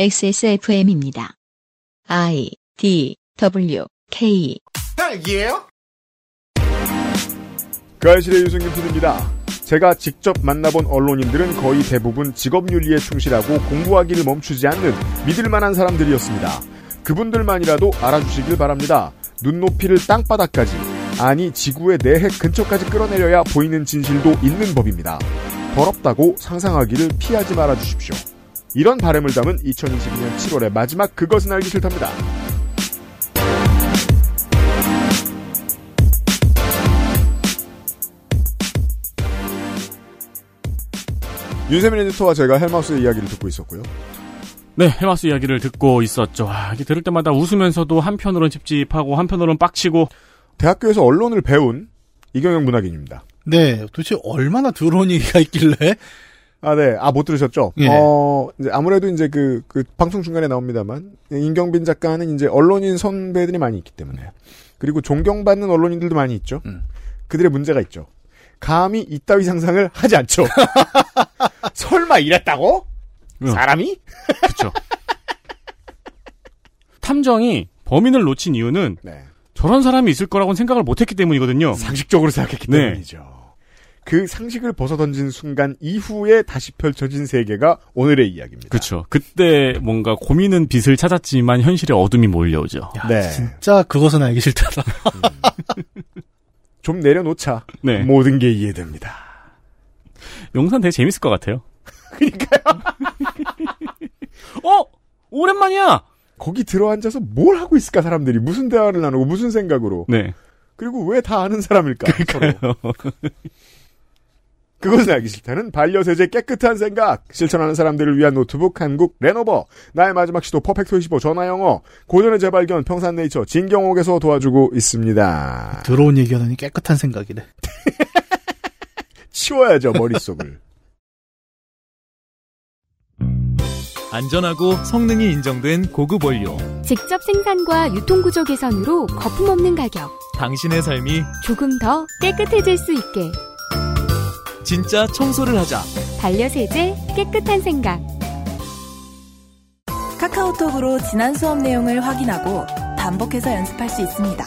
XSFM입니다. I D W K 딸기예요? 그 아실의 유승균 PD입니다. 제가 직접 만나본 언론인들은 거의 대부분 직업윤리에 충실하고 공부하기를 멈추지 않는 믿을 만한 사람들이었습니다. 그분들만이라도 알아주시길 바랍니다. 눈높이를 땅바닥까지, 아니 지구의 내핵 근처까지 끌어내려야 보이는 진실도 있는 법입니다. 더럽다고 상상하기를 피하지 말아주십시오. 이런 바람을 담은 2022년 7월의 마지막 그것은 알기 싫답니다. 윤세민 에디터와 제가 헬마우스의 이야기를 듣고 있었고요. 네, 헬마스 이야기를 듣고 있었죠. 아, 이게 들을 때마다 웃으면서도 한편으로는 찝찝하고 한편으로는 빡치고 대학교에서 언론을 배운 이경영 문학인입니다. 네, 도대체 얼마나 더러운 얘기가 있길래? 아, 네. 아, 못 들으셨죠? 예. 어, 이제 아무래도 이제 그, 그, 방송 중간에 나옵니다만, 임경빈 작가는 이제 언론인 선배들이 많이 있기 때문에. 그리고 존경받는 언론인들도 많이 있죠. 음. 그들의 문제가 있죠. 감히 이따위 상상을 하지 않죠. 설마 이랬다고? 응. 사람이? 그렇죠. 탐정이 범인을 놓친 이유는 네. 저런 사람이 있을 거라고는 생각을 못했기 때문이거든요. 상식적으로 생각했기 네. 때문이죠. 그 상식을 벗어던진 순간 이후에 다시 펼쳐진 세계가 오늘의 이야기입니다. 그렇죠. 그때 뭔가 고민은 빛을 찾았지만 현실의 어둠이 몰려오죠. 야, 네. 진짜 그것은 알기 싫다. 좀 내려놓자. 네. 모든 게 이해됩니다. 용산 되게 재밌을 것 같아요. 그러니까요. 어? 오랜만이야! 거기 들어앉아서 뭘 하고 있을까 사람들이 무슨 대화를 나누고 무슨 생각으로 네. 그리고 왜 다 아는 사람일까 서로. 그것은 알기 싫다는 반려세제 깨끗한 생각 실천하는 사람들을 위한 노트북 한국 레노버 나의 마지막 시도 퍼펙트 25 전화영어 고전의 재발견 평산네이처 진경옥에서 도와주고 있습니다 더러운 얘기하더니 깨끗한 생각이래. 치워야죠 머릿속을 안전하고 성능이 인정된 고급 원료. 직접 생산과 유통구조 개선으로 거품 없는 가격. 당신의 삶이 조금 더 깨끗해질 수 있게. 진짜 청소를 하자. 반려세제 깨끗한 생각. 카카오톡으로 지난 수업 내용을 확인하고 반복해서 연습할 수 있습니다.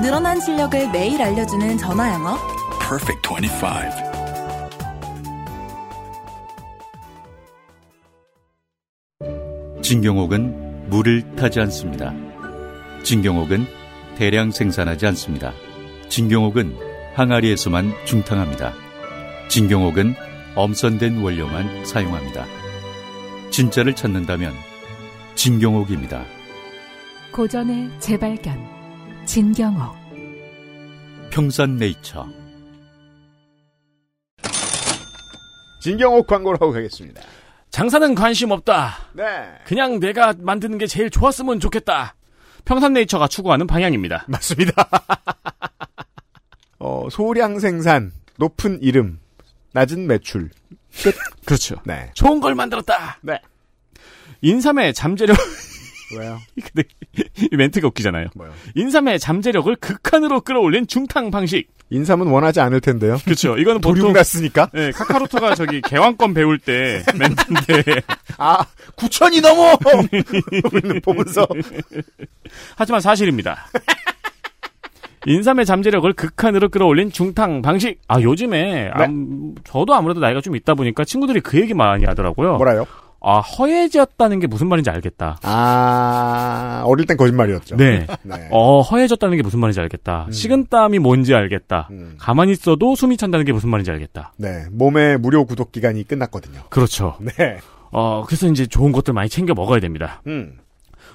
늘어난 실력을 매일 알려주는 전화 영어. Perfect 25. 진경옥은 물을 타지 않습니다. 진경옥은 대량 생산하지 않습니다. 진경옥은 항아리에서만 중탕합니다. 진경옥은 엄선된 원료만 사용합니다. 진짜를 찾는다면 진경옥입니다. 고전의 재발견. 진경옥. 평산네이처 진경옥 광고를 하고 가겠습니다 장사는 관심 없다. 네 그냥 내가 만드는 게 제일 좋았으면 좋겠다. 평산네이처가 추구하는 방향입니다. 맞습니다 어, 소량 생산 높은 이름 낮은 매출 그렇죠. 네 좋은 걸 만들었다. 네. 인삼의 잠재력, 왜요 근데 이 멘트가 웃기잖아요. 뭐요 인삼의 잠재력을 극한으로 끌어올린 중탕 방식. 인삼은 원하지 않을 텐데요 그렇죠. 이거는 보통 도륙났으니까 네, 카카로트가 저기 개왕권 배울 때 멘트인데 아 9천이 넘어 우리는 보면서 하지만 사실입니다. 인삼의 잠재력을 극한으로 끌어올린 중탕 방식. 아 요즘에 암- 저도 아무래도 나이가 좀 있다 보니까 친구들이 그 얘기 많이 하더라고요. 뭐라요 아 허해졌다는 게 무슨 말인지 알겠다. 아 어릴 땐 거짓말이었죠 네. 네. 어 허해졌다는 게 무슨 말인지 알겠다. 음. 식은땀이 뭔지 알겠다. 음. 가만히 있어도 숨이 찬다는 게 무슨 말인지 알겠다. 네, 몸의 무료 구독 기간이 끝났거든요. 그렇죠. 네. 어 그래서 이제 좋은 것들 많이 챙겨 먹어야 됩니다. 음.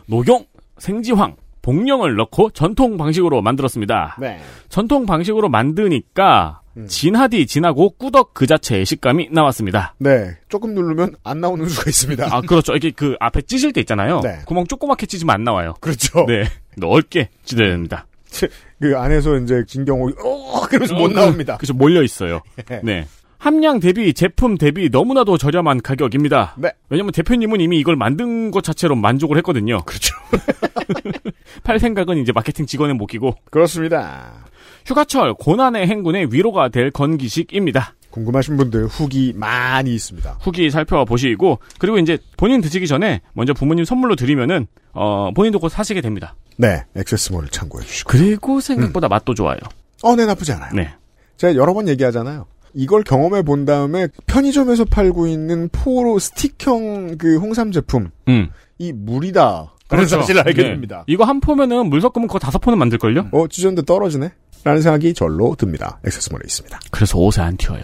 녹용, 생지황, 복령을 넣고 전통 방식으로 만들었습니다. 네. 전통 방식으로 만드니까 음. 진하디 진하고 꾸덕 그 자체의 식감이 나왔습니다. 네. 조금 누르면 안 나오는 수가 있습니다. 아 그렇죠. 이게 그 앞에 찢을 때 있잖아요. 네. 구멍 조그맣게 찢으면 안 나와요. 그렇죠. 네, 넓게 찢어야 됩니다. 그 안에서 이제 진경옥이 어 그러면서 못 나옵니다. 그래서 몰려 있어요. 네. 네. 함량 대비 제품 대비 너무나도 저렴한 가격입니다. 네. 왜냐면 대표님은 이미 이걸 만든 것 자체로 만족을 했거든요. 그렇죠. 팔 생각은 이제 마케팅 직원에 못 끼고 그렇습니다. 휴가철 고난의 행군의 위로가 될 건기식입니다. 궁금하신 분들 후기 많이 있습니다. 후기 살펴보시고 그리고 이제 본인 드시기 전에 먼저 부모님 선물로 드리면은 어 본인도 곧 사시게 됩니다. 네, 액세스몰을 참고해 주시고. 그리고 생각보다 맛도 좋아요. 어, 네, 나쁘지 않아요. 네. 제가 여러 번 얘기하잖아요. 이걸 경험해 본 다음에 편의점에서 팔고 있는 포로 스틱형 그 홍삼 제품 음. 이 물이다. 그런 사실을 알게 네. 됩니다. 이거 한 포면은 물 섞으면 그거 다섯 포는 만들걸요? 어, 찢었는데 떨어지네? 라는 생각이 절로 듭니다. 액세스몰에 있습니다. 그래서 옷에 안 튀어요.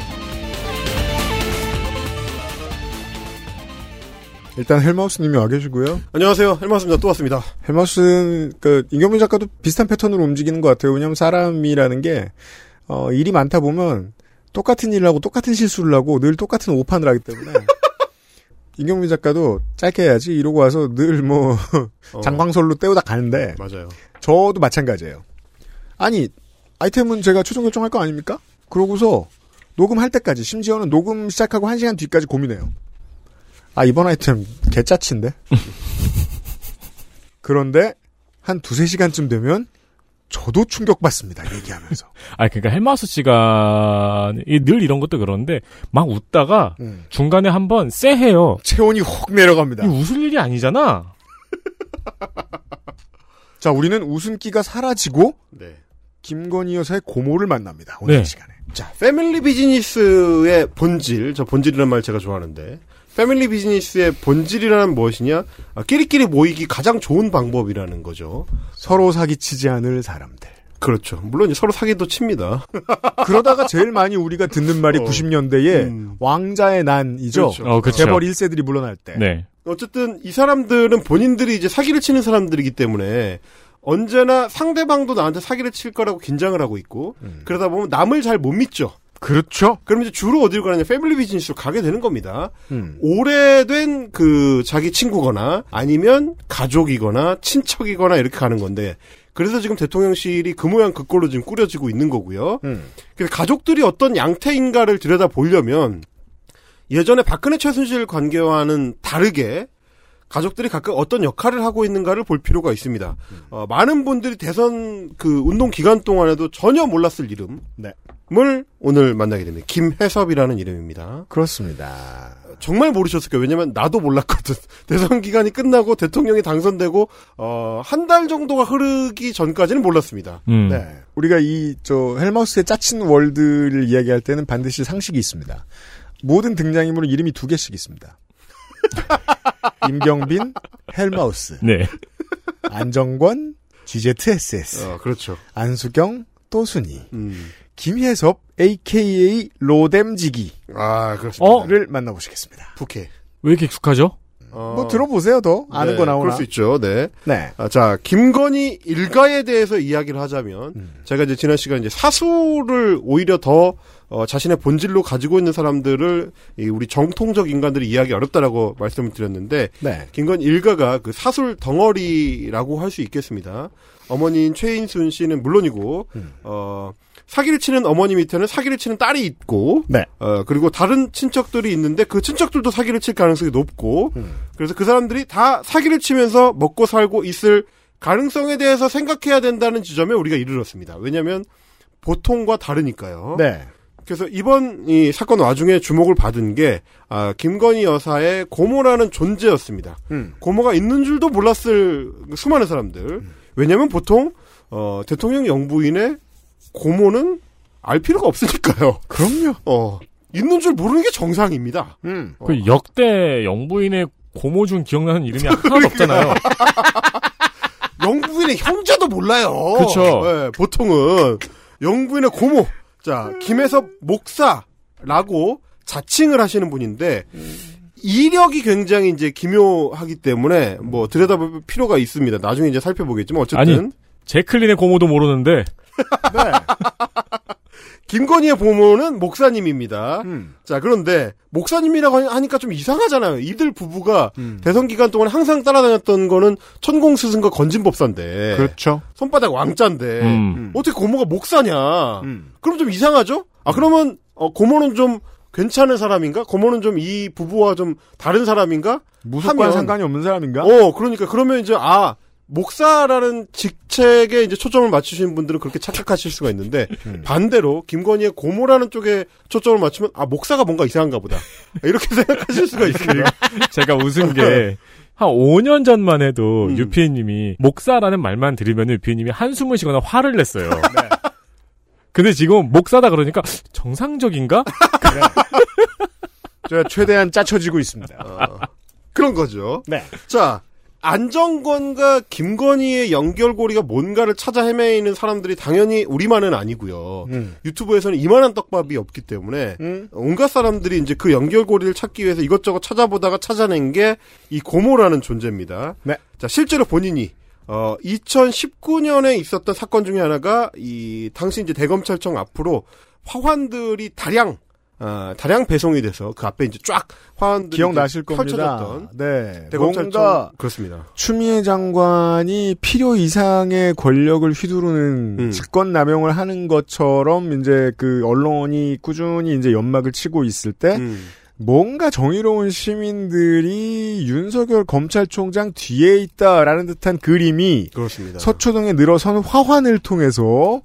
일단 헬마우스님이 와 계시고요. 안녕하세요 헬마우스입니다 또 왔습니다 헬마우스는 그 임경민 작가도 비슷한 패턴으로 움직이는 것 같아요. 왜냐하면 사람이라는 게 어, 일이 많다 보면 똑같은 일을 하고 똑같은 실수를 하고 늘 똑같은 오판을 하기 때문에 임경민 작가도 짧게 해야지 이러고 와서 늘뭐 장광설로 때우다 가는데 맞아요 저도 마찬가지예요. 아니 아이템은 제가 최종 결정할 거 아닙니까? 그러고서 녹음할 때까지 심지어는 녹음 시작하고 한 시간 뒤까지 고민해요. 아 이번 아이템 개짜친데. 그런데 한 두세 시간쯤 되면 저도 충격받습니다. 얘기하면서. 아, 그러니까 헬마우스 씨가 이- 늘 이런 것도 그런데 막 웃다가 음. 중간에 한번 쎄해요. 체온이 확 내려갑니다. 이 웃을 일이 아니잖아. 자, 우리는 웃음기가 사라지고 네. 김건희 여사의 고모를 만납니다. 오늘 네. 이 시간에. 자, 패밀리 비즈니스의 본질, 저 본질이라는 말 제가 좋아하는데, 패밀리 비즈니스의 본질이라는 무엇이냐? 아, 끼리끼리 모이기 가장 좋은 방법이라는 거죠. 서로 사기치지 않을 사람들. 그렇죠. 물론 서로 사기도 칩니다. 그러다가 제일 많이 우리가 듣는 말이 어. 90년대에 음. 왕자의 난이죠. 그렇죠. 어, 그쵸. 재벌 1세들이 물러날 때. 네. 어쨌든 이 사람들은 본인들이 이제 사기를 치는 사람들이기 때문에 언제나 상대방도 나한테 사기를 칠 거라고 긴장을 하고 있고 음. 그러다 보면 남을 잘 못 믿죠. 그렇죠. 그럼 이제 주로 어디로 가느냐 패밀리 비즈니스로 가게 되는 겁니다. 음. 오래된 그 자기 친구거나 아니면 가족이거나 친척이거나 이렇게 가는 건데 그래서 지금 대통령실이 그 모양 그 꼴로 지금 꾸려지고 있는 거고요. 음. 그래서 가족들이 어떤 양태인가를 들여다 보려면 예전에 박근혜 최순실 관계와는 다르게 가족들이 각각 어떤 역할을 하고 있는가를 볼 필요가 있습니다. 어, 많은 분들이 대선 그 운동 기간 동안에도 전혀 몰랐을 이름 을 네. 오늘 만나게 됩니다. 김혜섭이라는 이름입니다. 그렇습니다. 정말 모르셨을 거예요. 왜냐면 나도 몰랐거든. 대선 기간이 끝나고 대통령이 당선되고 어, 한 달 정도가 흐르기 전까지는 몰랐습니다. 음. 네. 우리가 이, 저, 헬마우스의 짜친 월드를 이야기할 때는 반드시 상식이 있습니다. 모든 등장인물은 이름이 두 개씩 있습니다. 임경빈, 헬마우스, 네. 안정권, GZSS, 어, 그렇죠. 안수경, 또순이, 음. 김혜섭, AKA 로뎀지기를 아, 그렇습니다. 어? 만나보시겠습니다. 부캐. 왜 이렇게 익숙하죠? 어, 뭐 들어보세요, 더. 아는 네, 거 나오나. 그럴 수 있죠. 네. 네. 아, 자, 김건희 일가에 대해서 이야기를 하자면, 음. 제가 이제 지난 시간 이제 사수를 오히려 더, 어, 자신의 본질로 가지고 있는 사람들을, 이 우리 정통적 인간들이 이해하기 어렵다라고 말씀을 드렸는데, 네. 김건희 일가가 그 사술 덩어리라고 할 수 있겠습니다. 어머니인 최인순 씨는 물론이고, 음. 어, 사기를 치는 어머니 밑에는 사기를 치는 딸이 있고, 네. 어, 그리고 다른 친척들이 있는데 그 친척들도 사기를 칠 가능성이 높고, 음. 그래서 그 사람들이 다 사기를 치면서 먹고 살고 있을 가능성에 대해서 생각해야 된다는 지점에 우리가 이르렀습니다. 왜냐면, 보통과 다르니까요. 네. 그래서 이번 이 사건 와중에 주목을 받은 게, 아, 김건희 여사의 고모라는 존재였습니다. 음. 고모가 있는 줄도 몰랐을 수많은 사람들. 왜냐면 보통, 어, 대통령 영부인의 고모는 알 필요가 없으니까요. 그럼요. 어, 있는 줄 모르는 게 정상입니다. 음. 그 역대 영부인의 고모 중 기억나는 이름이 하나도 없잖아요. 영부인의 형제도 몰라요. 그쵸. 예, 보통은 영부인의 고모. 자, 김혜섭 목사라고 자칭을 하시는 분인데 이력이 굉장히 이제 기묘하기 때문에 뭐 들여다볼 필요가 있습니다. 나중에 이제 살펴보겠지만 어쨌든 아니, 제클린의 고모도 모르는데 네. 김건희의 보모는 목사님입니다. 음. 자, 그런데 목사님이라고 하니까 좀 이상하잖아요. 이들 부부가 음. 대선 기간 동안 항상 따라다녔던 거는 천공 스승과 건진법사인데 그렇죠. 손바닥 왕자인데 음. 어떻게 고모가 목사냐? 음. 그럼 좀 이상하죠? 아 그러면 어, 고모는 좀 괜찮은 사람인가? 고모는 좀 이 부부와 좀 다른 사람인가? 무속과 상관이 없는 사람인가? 어, 그러니까 그러면 이제 아 목사라는 직책에 이제 초점을 맞추시는 분들은 그렇게 착각하실 수가 있는데 음. 반대로 김건희의 고모라는 쪽에 초점을 맞추면 아 목사가 뭔가 이상한가 보다 이렇게 생각하실 수가 있습니다. 제가 웃은 게, 한 5년 전만 해도 음. 유피님이 목사라는 말만 들으면 유피님이 한숨을 쉬거나 화를 냈어요. 네. 근데 지금 목사다 그러니까 정상적인가? 제가 최대한 짜쳐지고 있습니다. 어, 그런 거죠. 네. 자 안정권과 김건희의 연결고리가 뭔가를 찾아 헤매이는 사람들이 당연히 우리만은 아니고요. 음. 유튜브에서는 이만한 떡밥이 없기 때문에 음. 온갖 사람들이 이제 그 연결고리를 찾기 위해서 이것저것 찾아보다가 찾아낸 게 이 고모라는 존재입니다. 네. 자, 실제로 본인이 어 2019년에 있었던 사건 중에 하나가 이 당시 이제 대검찰청 앞으로 화환들이 다량 아, 다량 배송이 돼서 그 앞에 이제 쫙 화환들이 기억나실 겁니다. 펼쳐졌던 네. 뭔가 그렇습니다. 추미애 장관이 필요 이상의 권력을 휘두르는 음. 직권 남용을 하는 것처럼 이제 그 언론이 꾸준히 이제 연막을 치고 있을 때 음. 뭔가 정의로운 시민들이 윤석열 검찰총장 뒤에 있다라는 듯한 그림이 그렇습니다. 서초동에 늘어선 화환을 통해서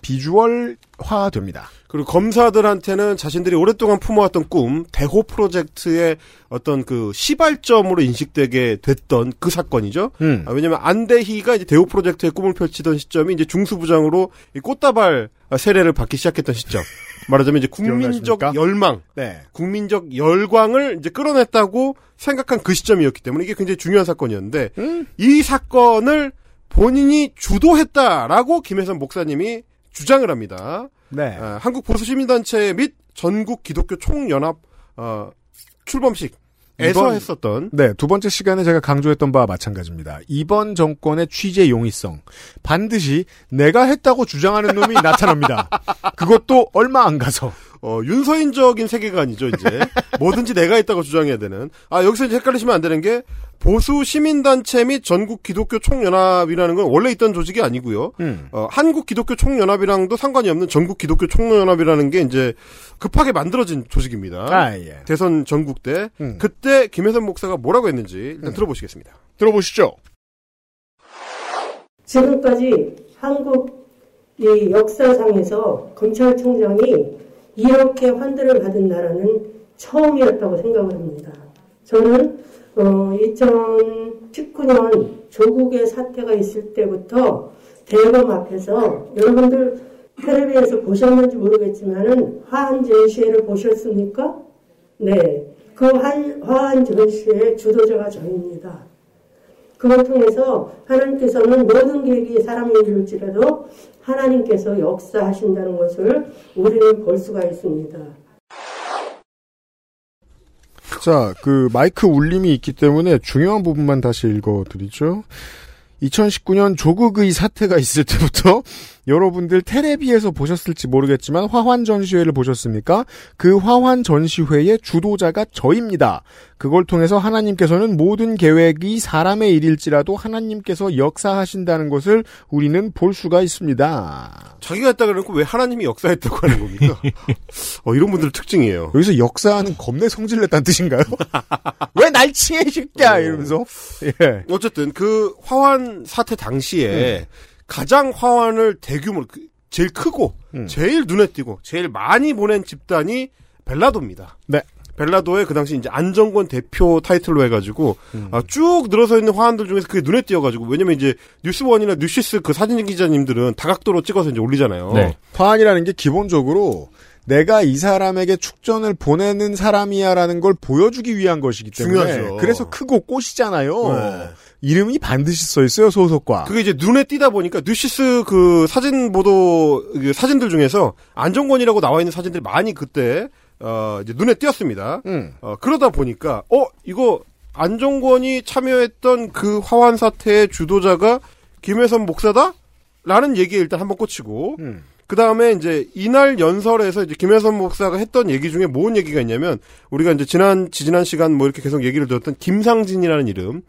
비주얼화됩니다. 그리고 검사들한테는 자신들이 오랫동안 품어왔던 꿈, 대호 프로젝트의 어떤 그 시발점으로 인식되게 됐던 그 사건이죠. 음. 아, 왜냐면 안대희가 이제 대호 프로젝트의 꿈을 펼치던 시점이 이제 중수부장으로 이 꽃다발 세례를 받기 시작했던 시점. 말하자면 이제 국민적 기억나십니까? 열망, 네. 국민적 열광을 이제 끌어냈다고 생각한 그 시점이었기 때문에 이게 굉장히 중요한 사건이었는데 음. 이 사건을 본인이 주도했다라고 김혜선 목사님이 주장을 합니다. 네. 아, 한국 보수 시민단체 및 전국 기독교 총연합 어, 출범식 에서 이번- 했었던 네, 두 번째 시간에 제가 강조했던 바와 마찬가지입니다. 이번 정권의 취재 용이성. 반드시 내가 했다고 주장하는 놈이 나타납니다. 그것도 얼마 안 가서. 어, 윤서인적인 세계관이죠, 이제. 뭐든지 내가 있다고 주장해야 되는. 아, 여기서 이제 헷갈리시면 안 되는 게, 보수 시민단체 및 전국 기독교 총연합이라는 건 원래 있던 조직이 아니고요. 음. 어, 한국 기독교 총연합이랑도 상관이 없는 전국 기독교 총연합이라는 게 이제 급하게 만들어진 조직입니다. 아, 예. 대선 전국 때. 음. 그때 김혜선 목사가 뭐라고 했는지 일단 들어보시겠습니다. 들어보시죠. 지금까지 한국 이 역사상에서 검찰총장이 이렇게 환대를 받은 나라는 처음이었다고 생각을 합니다. 저는 어, 2019년 조국의 사태가 있을 때부터 대검 앞에서 여러분들 텔레비에서 보셨는지 모르겠지만은 화한 전시회를 보셨습니까? 네, 그 한, 화한 전시회 주도자가 저입니다. 그걸 통해서 하나님께서는 모든 계획이 사람이 이룰지라도 하나님께서 역사하신다는 것을 우리는 볼 수가 있습니다. 자, 그 마이크 울림이 있기 때문에 중요한 부분만 다시 읽어드리죠. 2019년 조국의 사태가 있을 때부터 여러분들 테레비에서 보셨을지 모르겠지만 화환 전시회를 보셨습니까? 그 화환 전시회의 주도자가 저입니다. 그걸 통해서 하나님께서는 모든 계획이 사람의 일일지라도 하나님께서 역사하신다는 것을 우리는 볼 수가 있습니다. 자기가 했다 그래놓고 왜 하나님이 역사했다고 하는 겁니까? 어, 이런 분들 특징이에요. 여기서 역사하는 겁내 성질냈다는 뜻인가요? 왜날 칭해 쉽냐 이러면서 예. 어쨌든 그 화환 사태 당시에 가장 화환을 대규모로 그- 제일 크고 음. 제일 눈에 띄고 제일 많이 보낸 집단이 벨라도입니다. 네. 벨라도의 그 당시 이제 안정권 대표 타이틀로 해가지고 음. 아, 쭉 늘어서 있는 화환들 중에서 그게 눈에 띄어가지고 왜냐면 이제 뉴스원이나 뉴시스 그 사진 기자님들은 다각도로 찍어서 이제 올리잖아요. 네. 화환이라는 게 기본적으로 내가 이 사람에게 축전을 보내는 사람이야라는 걸 보여주기 위한 것이기 때문에 중요하죠. 그래서 크고 꽃이잖아요. 네. 이름이 반드시 써 있어요 소속과. 그게 이제 눈에 띄다 보니까 뉴시스 그 사진 보도 그 사진들 중에서 안정권이라고 나와 있는 사진들이 많이 그때 어 이제 눈에 띄었습니다. 음. 어 그러다 보니까 어 이거 안정권이 참여했던 그 화환 사태의 주도자가 김혜선 목사다? 라는 얘기에 일단 한번 꽂히고 음. 그 다음에 이제 이날 연설에서 이제 김혜선 목사가 했던 얘기 중에 뭔 얘기가 있냐면 우리가 이제 지난 지지난 시간 뭐 이렇게 계속 얘기를 들었던 김상진이라는 이름.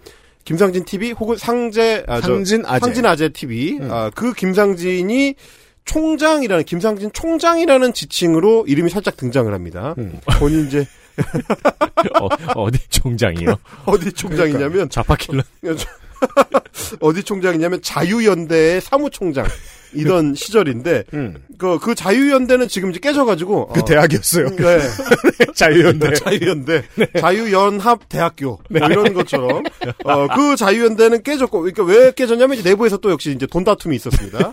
김상진 TV 혹은 상제 아, 저, 상진 아재. 상진 아재 TV 아, 그 김상진이 총장이라는 김상진 총장이라는 지칭으로 이름이 살짝 등장을 합니다. 본인 이제 어, 디 총장이요? 어디 총장이냐면 좌파킬러. 어디 총장이냐면 자유연대의 사무총장 이던 시절인데 그, 그 자유연대는 지금 이제 깨져가지고 그 어, 대학이었어요. 네. 자유연대. 자유연대. 자유연합 대학교. 뭐 이런 것처럼. 어, 그 자유연대는 깨졌고, 그러니까 왜 깨졌냐면 이제 내부에서 또 역시 이제 돈 다툼이 있었습니다.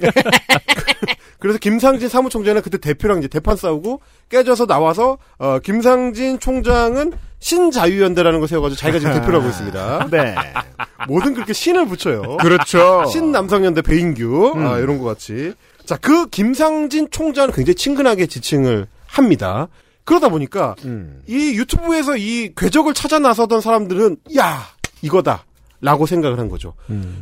그래서 김상진 사무총장은 그때 대표랑 이제 대판 싸우고 깨져서 나와서, 어, 김상진 총장은 신자유연대라는 걸 세워가지고 자기가 지금 대표를 하고 있습니다. 네. 뭐든 그렇게 신을 붙여요. 그렇죠. 신남성연대 배인규, 아, 이런 것 같이. 자, 그 김상진 총장은 굉장히 친근하게 지칭을 합니다. 그러다 보니까 이 유튜브에서 이 궤적을 찾아 나서던 사람들은 야 이거다. 라고 생각을 한 거죠.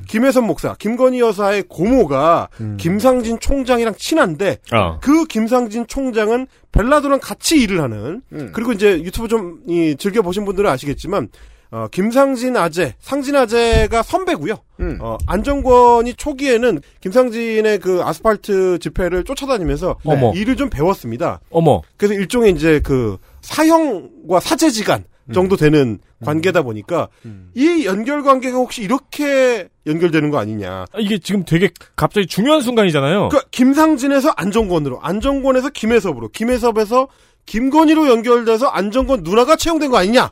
김혜선 목사, 김건희 여사의 고모가 김상진 총장이랑 친한데 어. 그 김상진 총장은 벨라도랑 같이 일을 하는 그리고 이제 유튜브 좀 이, 즐겨 보신 분들은 아시겠지만 어, 김상진 아재, 상진 아재가 선배고요. 어, 안정권이 초기에는 김상진의 그 아스팔트 집회를 쫓아다니면서 어머. 일을 좀 배웠습니다. 어머. 그래서 일종의 이제 그 사형과 사제지간 정도 되는 관계다 보니까 이 연결 관계가 혹시 이렇게 연결되는 거 아니냐. 아, 이게 지금 되게 갑자기 중요한 순간이잖아요. 그러니까 김상진에서 안정권으로, 안정권에서 김혜섭으로, 김혜섭에서 김건희로 연결돼서 안정권 누나가 채용된 거 아니냐?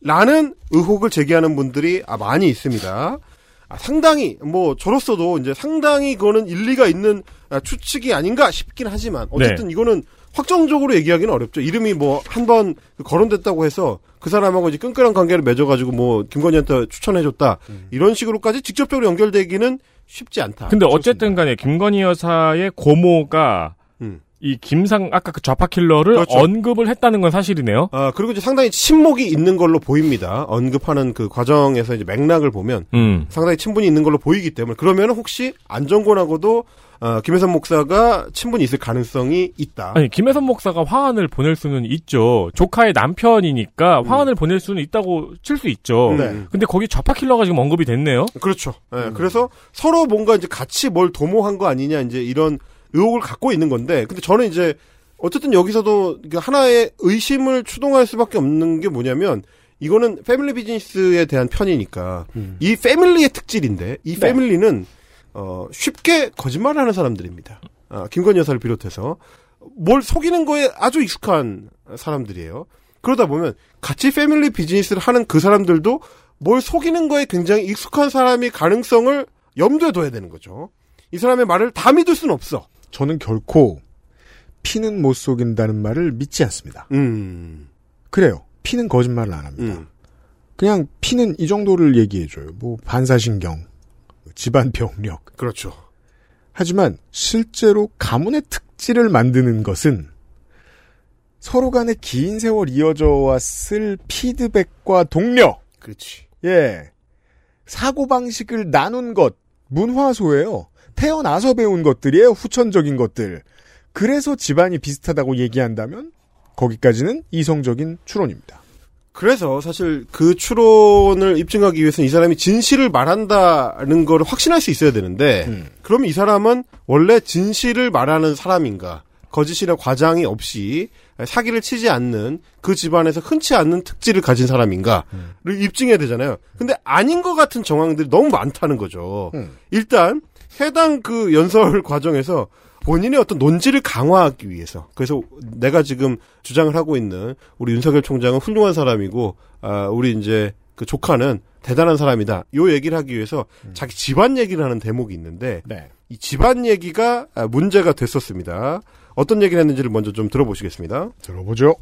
라는 의혹을 제기하는 분들이 아, 많이 있습니다. 아, 상당히 뭐 저로서도 이제 상당히 그거는 일리가 있는 아, 추측이 아닌가 싶긴 하지만 어쨌든 이거는 확정적으로 얘기하기는 어렵죠. 이름이 뭐 한 번 거론됐다고 해서 그 사람하고 이제 끈끈한 관계를 맺어가지고 뭐 김건희한테 추천해줬다 이런 식으로까지 직접적으로 연결되기는 쉽지 않다. 근데 어쨌든 간에 김건희 여사의 고모가 음. 이 김상 아까 그 좌파 킬러를 그렇죠. 언급을 했다는 건 사실이네요. 아 그리고 이제 상당히 친목이 있는 걸로 보입니다. 언급하는 그 과정에서 이제 맥락을 보면 음. 상당히 친분이 있는 걸로 보이기 때문에 그러면 혹시 안정권하고도 어, 김혜선 목사가 친분이 있을 가능성이 있다. 아니 김혜선 목사가 화환을 보낼 수는 있죠. 조카의 남편이니까 화환을 보낼 수는 있다고 칠 수 있죠. 음. 네. 근데 거기 좌파 킬러가 지금 언급이 됐네요. 그렇죠. 예, 그래서 서로 뭔가 이제 같이 뭘 도모한 거 아니냐 이제 이런 의혹을 갖고 있는 건데, 근데 저는 이제 어쨌든 여기서도 그 하나의 의심을 추동할 수밖에 없는 게 뭐냐면 이거는 패밀리 비즈니스에 대한 편이니까 이 패밀리의 특질인데 이 네. 패밀리는 어, 쉽게 거짓말하는 사람들입니다. 아, 김건희 여사를 비롯해서 뭘 속이는 거에 아주 익숙한 사람들이에요. 그러다 보면 같이 패밀리 비즈니스를 하는 그 사람들도 뭘 속이는 거에 굉장히 익숙한 사람이 가능성을 염두에 둬야 되는 거죠. 이 사람의 말을 다 믿을 수는 없어. 저는 결코 피는 못 속인다는 말을 믿지 않습니다. 음. 그래요. 피는 거짓말을 안 합니다. 그냥 피는 이 정도를 얘기해줘요. 뭐 반사신경, 집안 병력. 그렇죠. 하지만 실제로 가문의 특질을 만드는 것은 서로 간에 긴 세월 이어져 왔을 피드백과 동료. 그렇지. 예. 사고방식을 나눈 것, 문화소예요. 태어나서 배운 것들이에요. 후천적인 것들. 그래서 집안이 비슷하다고 얘기한다면 거기까지는 이성적인 추론입니다. 그래서 사실 그 추론을 입증하기 위해서는 이 사람이 진실을 말한다는 걸 확신할 수 있어야 되는데, 그럼 이 사람은 원래 진실을 말하는 사람인가, 거짓이나 과장이 없이 사기를 치지 않는 그 집안에서 흔치 않는 특질을 가진 사람인가를 입증해야 되잖아요. 근데 아닌 것 같은 정황들이 너무 많다는 거죠. 일단 해당 그 연설 과정에서 본인의 어떤 논지를 강화하기 위해서 그래서 내가 지금 주장을 하고 있는 우리 윤석열 총장은 훌륭한 사람이고 아 우리 이제 그 조카는 대단한 사람이다. 요 얘기를 하기 위해서 자기 집안 얘기를 하는 대목이 있는데 이 집안 얘기가 아, 문제가 됐었습니다. 어떤 얘기를 했는지를 먼저 좀 들어보시겠습니다. 들어보죠.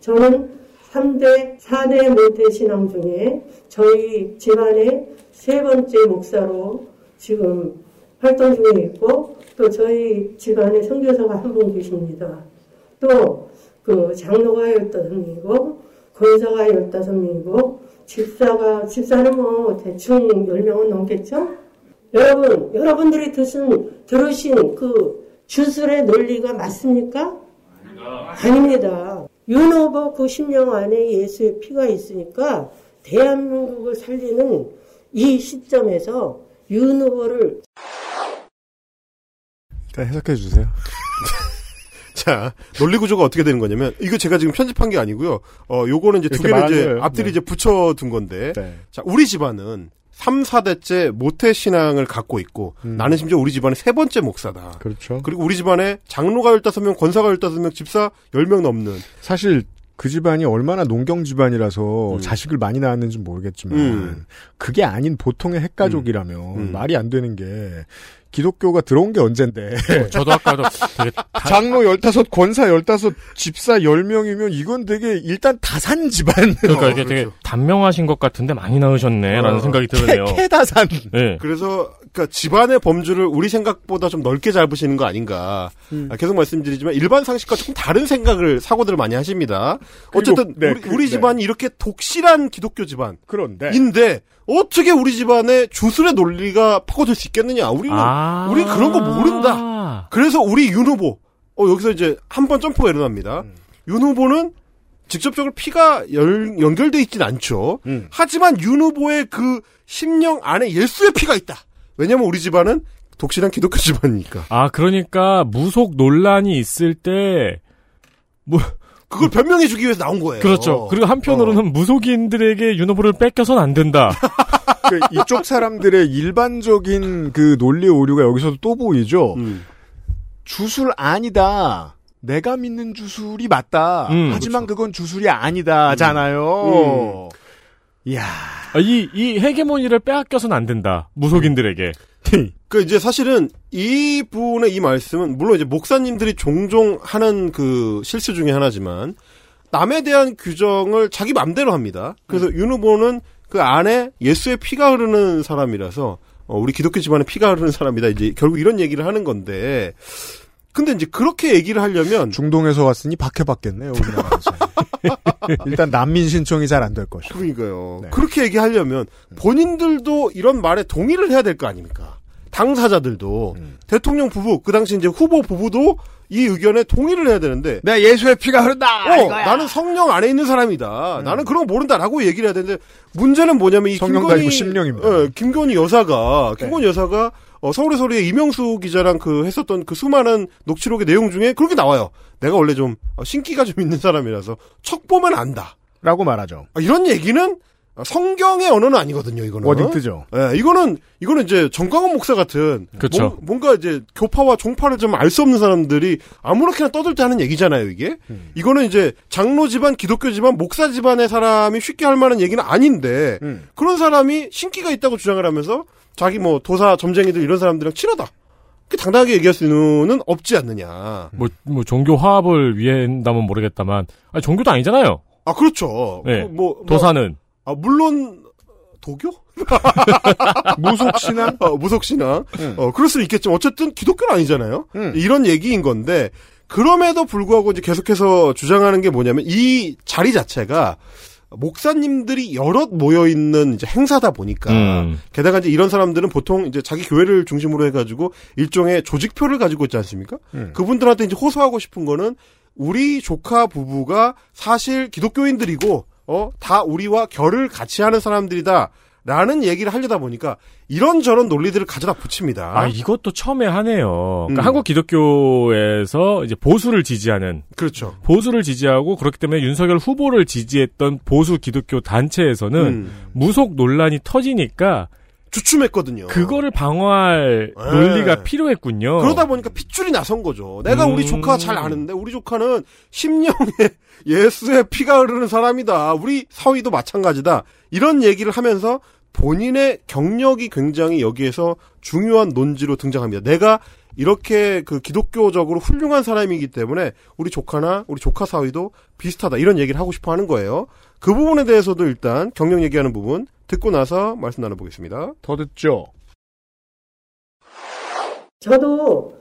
저는 3대, 4대 모태 신앙 중에 저희 집안의 세 번째 목사로 지금 활동 중에 있고 또 저희 집안에 선교사가 한 분 계십니다. 또 그 장로가 15명이고 권사가 15명이고 집사가 집사는 뭐 대충 10명은 넘겠죠? 여러분, 여러분들이 드신, 들으신 그 주술의 논리가 맞습니까? 아닙니다. 윤호버 그 심령 안에 예수의 피가 있으니까 대한민국을 살리는 이 시점에서 윤호버를 자, 해석해 주세요. 자, 논리 구조가 어떻게 되는 거냐면, 이거 제가 지금 편집한 게 아니고요. 어, 요거는 이제 두 개를 이제 거예요. 앞뒤로 네. 이제 붙여 둔 건데, 자, 우리 집안은 3, 4대째 모태 신앙을 갖고 있고, 나는 심지어 우리 집안의 세 번째 목사다. 음. 그렇죠. 그리고 우리 집안에 장로가 15명, 권사가 15명, 집사 10명 넘는. 사실 그 집안이 얼마나 농경 집안이라서 자식을 많이 낳았는지 모르겠지만 음. 그게 아닌 보통의 핵가족이라면 말이 안 되는 게 기독교가 들어온 게 언젠데. 저도 아까도 되게 장로 15, 권사 15, 집사 10명이면 이건 되게 일단 다 산 집안. 그러니까 이게 되게 단명하신 것 같은데 많이 나으셨네라는 어. 생각이 드네요. 캐- 캐다산. 네. 그래서 그러니까 집안의 범주를 우리 생각보다 좀 넓게 잡으시는 거 아닌가. 음. 아, 계속 말씀드리지만 일반 상식과 조금 다른 생각을 사고들을 많이 하십니다. 그리고, 어쨌든 네, 우리, 그, 우리 네. 집안이 이렇게 독실한 기독교 집안. 그런데 인데 어떻게 우리 집안에 주술의 논리가 파고들 수 있겠느냐? 우리는 아. 우리 그런 거 모른다. 그래서 우리 윤 후보 어 여기서 이제 한 번 점프가 일어납니다. 음. 윤 후보는 직접적으로 피가 열- 연결돼 있진 않죠. 음. 하지만 윤 후보의 그 심령 안에 예수의 피가 있다. 왜냐면 우리 집안은 독실한 기독교 집안이니까. 아, 그러니까 무속 논란이 있을 때 뭐 그걸 변명해 주기 위해서 나온 거예요. 그렇죠. 그리고 한편으로는 무속인들에게 윤호부를 뺏겨서는 안 된다. 그 이쪽 사람들의 일반적인 그 논리 오류가 여기서도 또 보이죠. 음. 주술 아니다. 내가 믿는 주술이 맞다. 음, 하지만 그건 주술이 아니다잖아요. 이야. 아, 이, 이 헤게모니를 빼앗겨서는 안 된다. 무속인들에게. 그 이제 사실은 이 분의 이 말씀은 물론 이제 목사님들이 종종 하는 그 실수 중에 하나지만 남에 대한 규정을 자기 맘대로 합니다. 그래서 음. 윤 후보는 그 안에 예수의 피가 흐르는 사람이라서 어, 우리 기독교 집안에 피가 흐르는 사람이다. 이제 결국 이런 얘기를 하는 건데 근데 이제 그렇게 얘기를 하려면 중동에서 왔으니 박해받겠네요, 우리나라에서. 일단 난민 신청이 잘 안 될 것이고. 그러니까요. 네. 그렇게 얘기하려면 본인들도 이런 말에 동의를 해야 될 거 아닙니까? 당사자들도 음. 대통령 부부 그 당시 이제 후보 부부도 이 의견에 동의를 해야 되는데 내 예수의 피가 흐른다. 어, 나는 성령 안에 있는 사람이다. 나는 그런 거 모른다라고 얘기를 해야 되는데 문제는 뭐냐면 이 음. 성령도 김건희 심령입니다. 네. 어, 김건희 여사가 김건희 여사가 어, 서울의 소리의 이명수 기자랑 그 했었던 그 수많은 녹취록의 내용 중에 그렇게 나와요. 내가 원래 좀 어, 신기가 좀 있는 사람이라서 척 보면 안다. 라고 말하죠. 아, 이런 얘기는 성경의 언어는 아니거든요, 이거는. 워딩 뜨죠. 예, 이거는, 이거는 이제 정광훈 목사 같은. 그쵸. 뭔, 가 이제 교파와 종파를 좀 알 수 없는 사람들이 아무렇게나 떠들 때 하는 얘기잖아요, 이게. 음. 이거는 이제 장로 집안, 기독교 집안, 목사 집안의 사람이 쉽게 할 만한 얘기는 아닌데, 음. 그런 사람이 신기가 있다고 주장을 하면서 자기 뭐 도사, 점쟁이들 이런 사람들이랑 친하다. 그 당당하게 얘기할 수는 없지 않느냐. 뭐, 뭐, 종교 화합을 위한다면 모르겠다만, 아 종교도 아니잖아요. 아, 그렇죠. 네. 뭐, 뭐, 도사는. 아, 물론, 도교? 무속신앙? 어, 무속신앙. 어, 그럴 수는 있겠지만, 어쨌든 기독교는 아니잖아요? 음. 이런 얘기인 건데, 그럼에도 불구하고 이제 계속해서 주장하는 게 뭐냐면, 이 자리 자체가, 목사님들이 여럿 모여 있는 이제 행사다 보니까, 음. 게다가 이제 이런 사람들은 보통 이제 자기 교회를 중심으로 해가지고, 일종의 조직표를 가지고 있지 않습니까? 음. 그분들한테 이제 호소하고 싶은 거는, 우리 조카 부부가 사실 기독교인들이고, 어, 다 우리와 결을 같이 하는 사람들이다. 라는 얘기를 하려다 보니까 이런저런 논리들을 가져다 붙입니다. 아, 이것도 처음에 하네요. 그러니까 음. 한국 기독교에서 이제 보수를 지지하는. 그렇죠. 보수를 지지하고 그렇기 때문에 윤석열 후보를 지지했던 보수 기독교 단체에서는 음. 무속 논란이 터지니까 주춤했거든요. 그거를 방어할 네. 논리가 필요했군요. 그러다 보니까 핏줄이 나선 거죠. 내가 음. 우리 조카 잘 아는데 우리 조카는 심령에 예수의 피가 흐르는 사람이다. 우리 사위도 마찬가지다. 이런 얘기를 하면서 본인의 경력이 굉장히 여기에서 중요한 논지로 등장합니다. 내가 이렇게 그 기독교적으로 훌륭한 사람이기 때문에 우리 조카나 우리 조카 사위도 비슷하다. 이런 얘기를 하고 싶어 하는 거예요. 그 부분에 대해서도 일단 경력 얘기하는 부분 듣고 나서 말씀 나눠보겠습니다. 더 듣죠. 저도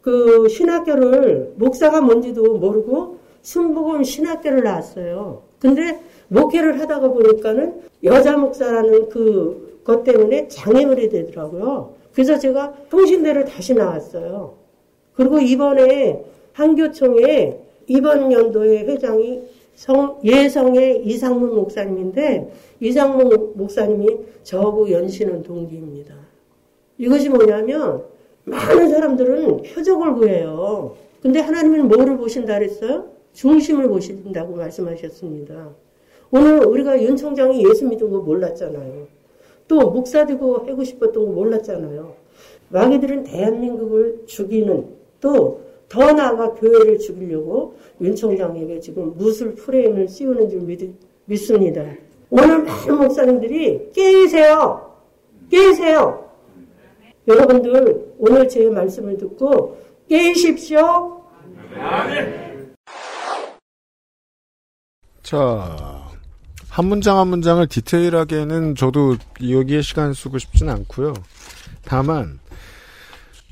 그 신학교를 목사가 뭔지도 모르고 순복음 신학교를 나왔어요. 근데 목회를 하다가 보니까는 여자 목사라는 그 것 때문에 장애물이 되더라고요. 그래서 제가 통신대를 다시 나왔어요. 그리고 이번에 한교총회 이번 연도의 회장이 성, 예성의 이상문 목사님인데 이상문 목사님이 저하고 연신은 동기입니다. 이것이 뭐냐면 많은 사람들은 표적을 구해요. 근데 하나님은 뭐를 보신다 그랬어요? 중심을 보신다고 말씀하셨습니다. 오늘 우리가 윤 총장이 예수 믿은 거 몰랐잖아요. 또 목사 되고 하고 싶었던 거 몰랐잖아요. 마귀들은 대한민국을 죽이는 또 더 나아가 교회를 죽이려고 윤 총장에게 지금 무술 프레임을 씌우는 줄 믿, 믿습니다. 오늘 많은 목사님들이 깨이세요. 깨이세요. 여러분들 오늘 제 말씀을 듣고 깨이십시오. 자, 한 문장 한 문장을 디테일하게는 저도 여기에 시간 쓰고 싶진 않고요. 다만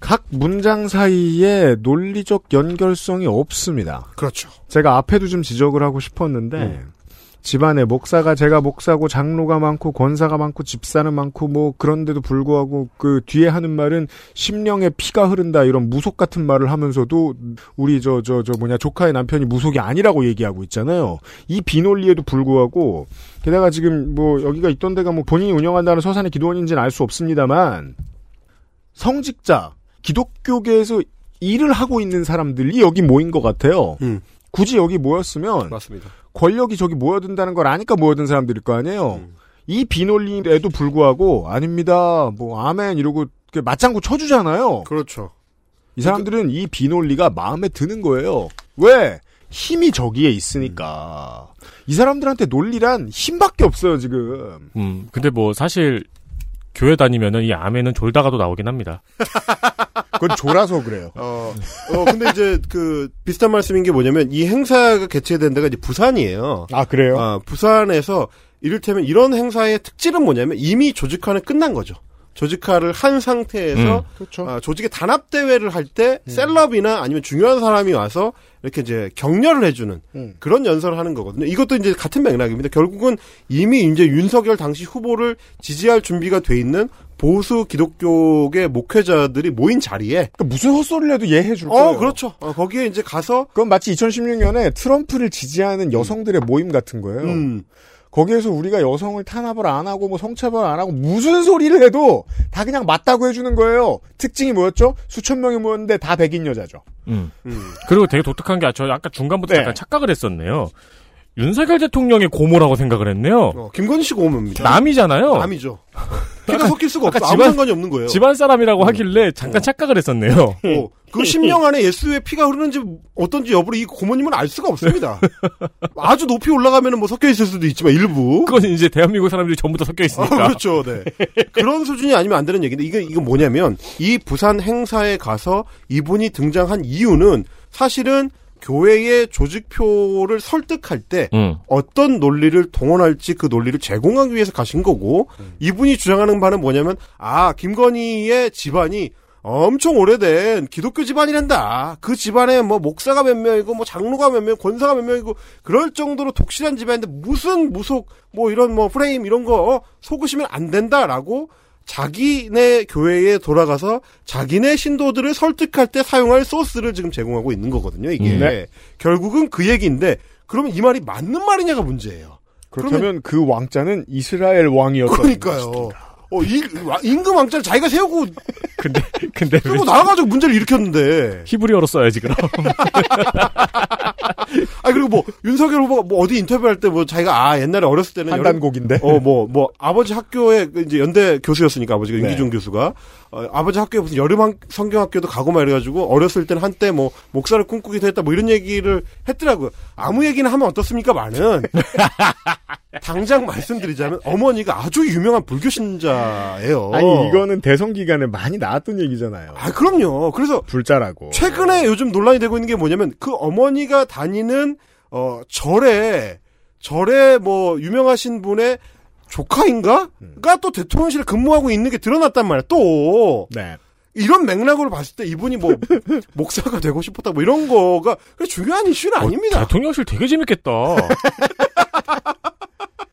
각 문장 사이에 논리적 연결성이 없습니다. 그렇죠. 제가 앞에도 좀 지적을 하고 싶었는데 집안에 목사가 제가 목사고 장로가 많고 권사가 많고 집사는 많고 뭐 그런데도 불구하고 그 뒤에 하는 말은 심령에 피가 흐른다 이런 무속 같은 말을 하면서도 우리 저 저 저 뭐냐 조카의 남편이 무속이 아니라고 얘기하고 있잖아요. 이 비논리에도 불구하고 게다가 지금 뭐 여기가 있던 데가 뭐 본인이 운영한다는 서산의 기도원인지는 알 수 없습니다만 성직자 기독교계에서 일을 하고 있는 사람들이 여기 모인 것 같아요. 굳이 여기 모였으면 맞습니다. 권력이 저기 모여든다는 걸 아니까 모여든 사람들일 거 아니에요. 이 비논리에도 불구하고 아닙니다. 뭐 아멘 이러고 맞장구 쳐주잖아요. 그렇죠. 이 사람들은 이 비논리가 마음에 드는 거예요. 왜? 힘이 저기에 있으니까. 이 사람들한테 논리란 힘밖에 없어요 지금. 음, 근데 뭐 사실 교회 다니면은 이 아멘은 졸다가도 나오긴 합니다. 그건 졸아서 그래요. 어, 어, 근데 이제 그 비슷한 말씀인 게 뭐냐면 이 행사가 개최된 데가 이제 부산이에요. 아, 그래요? 아, 부산에서 이를테면 이런 행사의 특질은 뭐냐면 이미 조직화는 끝난 거죠. 조직화를 한 상태에서 음. 그렇죠. 아, 조직의 단합 대회를 할때 셀럽이나 아니면 중요한 사람이 와서 이렇게 이제 격려를 해주는 음. 그런 연설을 하는 거거든요. 이것도 이제 같은 맥락입니다. 결국은 이미 이제 윤석열 당시 후보를 지지할 준비가 돼 있는 보수 기독교계 목회자들이 모인 자리에 그러니까 무슨 헛소리를 해도 이해해 줄 거예요. 어, 그렇죠. 어, 거기에 이제 가서 그건 마치 2016년에 트럼프를 지지하는 여성들의 모임 같은 거예요. 음. 거기에서 우리가 여성을 탄압을 안 하고 뭐 성차별 안 하고 무슨 소리를 해도 다 그냥 맞다고 해주는 거예요. 특징이 뭐였죠? 수천 명이 모였는데 다 백인 여자죠. 음. 그리고 되게 독특한 게, 저 아까 중간부터 네. 약간 착각을 했었네요. 윤석열 대통령의 고모라고 생각을 했네요. 어, 김건희 씨 고모입니다. 남이잖아요. 남이죠. 피가 섞일 수가 없어. 아까 아무 집안- 상관이 없는 거예요. 집안 사람이라고 하길래 잠깐 착각을 했었네요. 어, 그 심령 안에 예수의 피가 흐르는지 어떤지 여부를 이 고모님은 알 수가 없습니다. 아주 높이 올라가면 뭐 섞여 있을 수도 있지만 일부. 그건 이제 대한민국 사람들이 전부 다 섞여 아, 있으니까. 그렇죠, 네. 그런 수준이 아니면 안 되는 얘기인데, 이게, 이거 뭐냐면, 이 부산 행사에 가서 이분이 등장한 이유는 사실은 교회의 조직표를 설득할 때 음. 어떤 논리를 동원할지 그 논리를 제공하기 위해서 가신 거고, 이분이 주장하는 바는 뭐냐면, 아, 김건희의 집안이 엄청 오래된 기독교 집안이란다. 그 집안에 뭐 목사가 몇 명이고 뭐 장로가 몇 명, 권사가 몇 명이고 그럴 정도로 독실한 집안인데 무슨 무속 뭐 이런 뭐 프레임 이런 거 어, 속으시면 안 된다라고 자기네 교회에 돌아가서 자기네 신도들을 설득할 때 사용할 소스를 지금 제공하고 있는 거거든요. 이게 네. 결국은 그 얘기인데 그러면 이 말이 맞는 말이냐가 문제예요. 그렇다면 그 왕자는 이스라엘 왕이었던 그러니까요. 어, 이, 와- 임금 왕자를 자기가 세우고 근데 근데 세우고 나와가지고 문제를 일으켰는데. 히브리어로 써야지 그럼. 아 그리고 뭐 윤석열 후보가 뭐 어디 인터뷰할 때 뭐 자기가 아 옛날에 어렸을 때는 한단곡인데. 어 뭐 뭐 아버지 학교에 그 이제 연대 교수였으니까 아버지가 네. 윤기중 교수가 어, 아버지 학교에 무슨 여름 학- 성경학교도 가고 막 이래가지고 어렸을 때는 한때 뭐 목사를 꿈꾸기도 했다 뭐 이런 얘기를 했더라고요. 아무 얘기나 하면 어떻습니까? 많은 당장 말씀드리자면 어머니가 아주 유명한 불교 신자예요. 아니 이거는 대선 기간에 많이 나왔던 얘기잖아요. 아 그럼요. 그래서 불자라고. 최근에 요즘 논란이 되고 있는 게 뭐냐면 그 어머니가 다니는 어 절에 절에 뭐 유명하신 분의 조카인가?가 또 대통령실에 근무하고 있는 게 드러났단 말이야. 또 네. 이런 맥락으로 봤을 때 이분이 뭐 목사가 되고 싶었다 뭐 이런 거가 중요한 이슈는 아닙니다. 대통령실 되게 재밌겠다.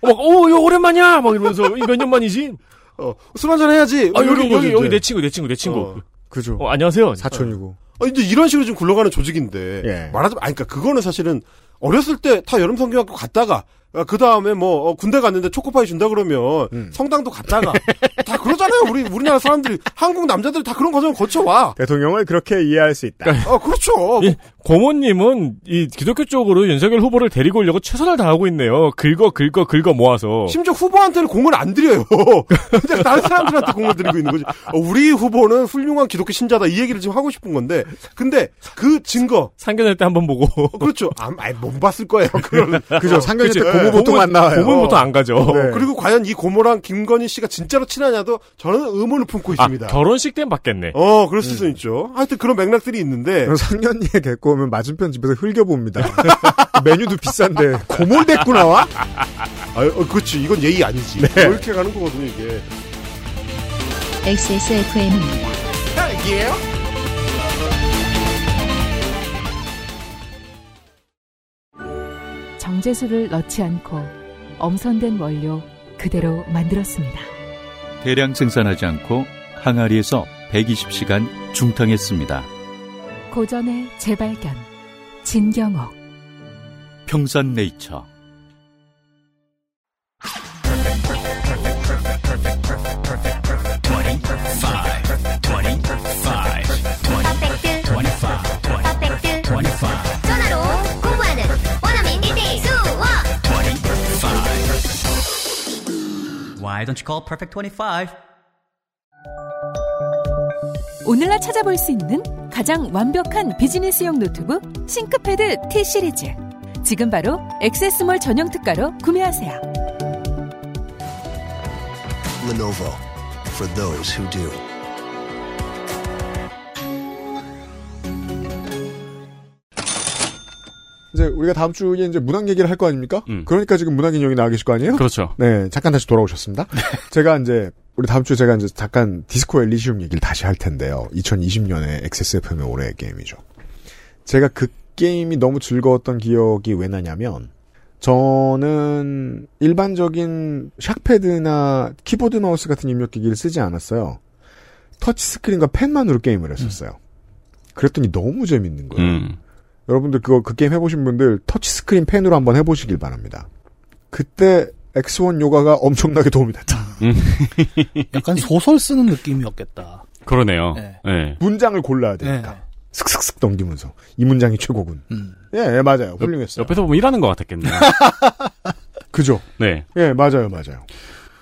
막, 오, 이거 오랜만이야! 막 이러면서, 몇 년 만이지? 어, 술 한잔 해야지. 아, 여기, 여기, 여기. 내 친구, 내 친구, 내 친구. 어. 그죠. 어, 안녕하세요. 사촌이고. 어, 이제 이런 식으로 좀 굴러가는 조직인데 예. 말하자면 아니 그러니까 그거는 사실은 어렸을 때 다 여름 성경학교 갔다가 그 다음에 뭐 어, 군대 갔는데 초코파이 준다 그러면 음. 성당도 갔다가 다 그러잖아요. 우리 우리나라 사람들이 한국 남자들이 다 그런 과정을 거쳐와. 대통령을 그렇게 이해할 수 있다. 어 그렇죠. 이 고모님은 이 기독교 쪽으로 윤석열 후보를 데리고 오려고 최선을 다하고 있네요. 긁어, 긁어, 긁어 모아서. 심지어 후보한테는 공을 안 드려요. 근데 다른 사람들한테 공을 드리고 있는 거지. 어, 우리 후보는 훌륭한 기독교 신자다 이 얘기를 지금 하고 싶은 건데, 근데 그 증거 상견례 때 한번 보고. 어, 그렇죠. 아, 못 봤을 거예요. 그거는. 그죠. 상견례 때. 고모 보통 고모- 안 나와요. 고모는 보통 안 가죠. 네. 그리고 과연 이 고모랑 김건희 씨가 진짜로 친하냐도 저는 의문을 품고 아, 있습니다. 결혼식 때는 받겠네. 어, 그럴 수도 있죠. 하여튼 그런 맥락들이 있는데. 상년리에 데리고 오면 맞은편 집에서 흘겨봅니다. 메뉴도 비싼데 고몰 데리고 나와? 아, 어, 그렇지. 이건 예의 아니지. 네. 이렇게 가는 거거든요, 이게. XSFM입니다. 딸기예요? 정제수를 넣지 않고 엄선된 원료 그대로 만들었습니다. 대량 생산하지 않고 항아리에서 120시간 중탕했습니다. 고전의 재발견 진경옥 평산네이처 Why don't you call Perfect 25? 오늘날 찾아볼 수 있는 가장 완벽한 비즈니스용 노트북 싱크패드 T 시리즈 지금 바로 액세스몰 전용 특가로 구매하세요. Lenovo for those who do. 이제 우리가 다음 주에 이제 문학 얘기를 할 거 아닙니까? 음. 그러니까 지금 문학 인형이 나와 계실 거 아니에요? 그렇죠. 네, 잠깐 다시 돌아오셨습니다. 제가 이제 우리 다음 주에 제가 이제 잠깐 디스코 엘리시움 얘기를 다시 할 텐데요. 2020년에 XSFM의 올해의 게임이죠. 제가 그 게임이 너무 즐거웠던 기억이 왜 나냐면 저는 일반적인 샥패드나 키보드 마우스 같은 입력기기를 쓰지 않았어요. 터치 스크린과 펜만으로 게임을 했었어요. 그랬더니 너무 재밌는 거예요. 음. 여러분들 그거 그 게임 해보신 분들 터치 스크린 펜으로 한번 해보시길 바랍니다. 그때 X1 요가가 엄청나게 도움이 됐다. 약간 소설 쓰는 느낌이었겠다. 그러네요. 네. 네. 문장을 골라야 되니까 슥슥슥 넘기면서 이 문장이 최고군. 예, 예, 맞아요. 훌륭했어요. 옆에서 보면 일하는 것 같았겠네요. 그죠? 네. 예, 맞아요, 맞아요.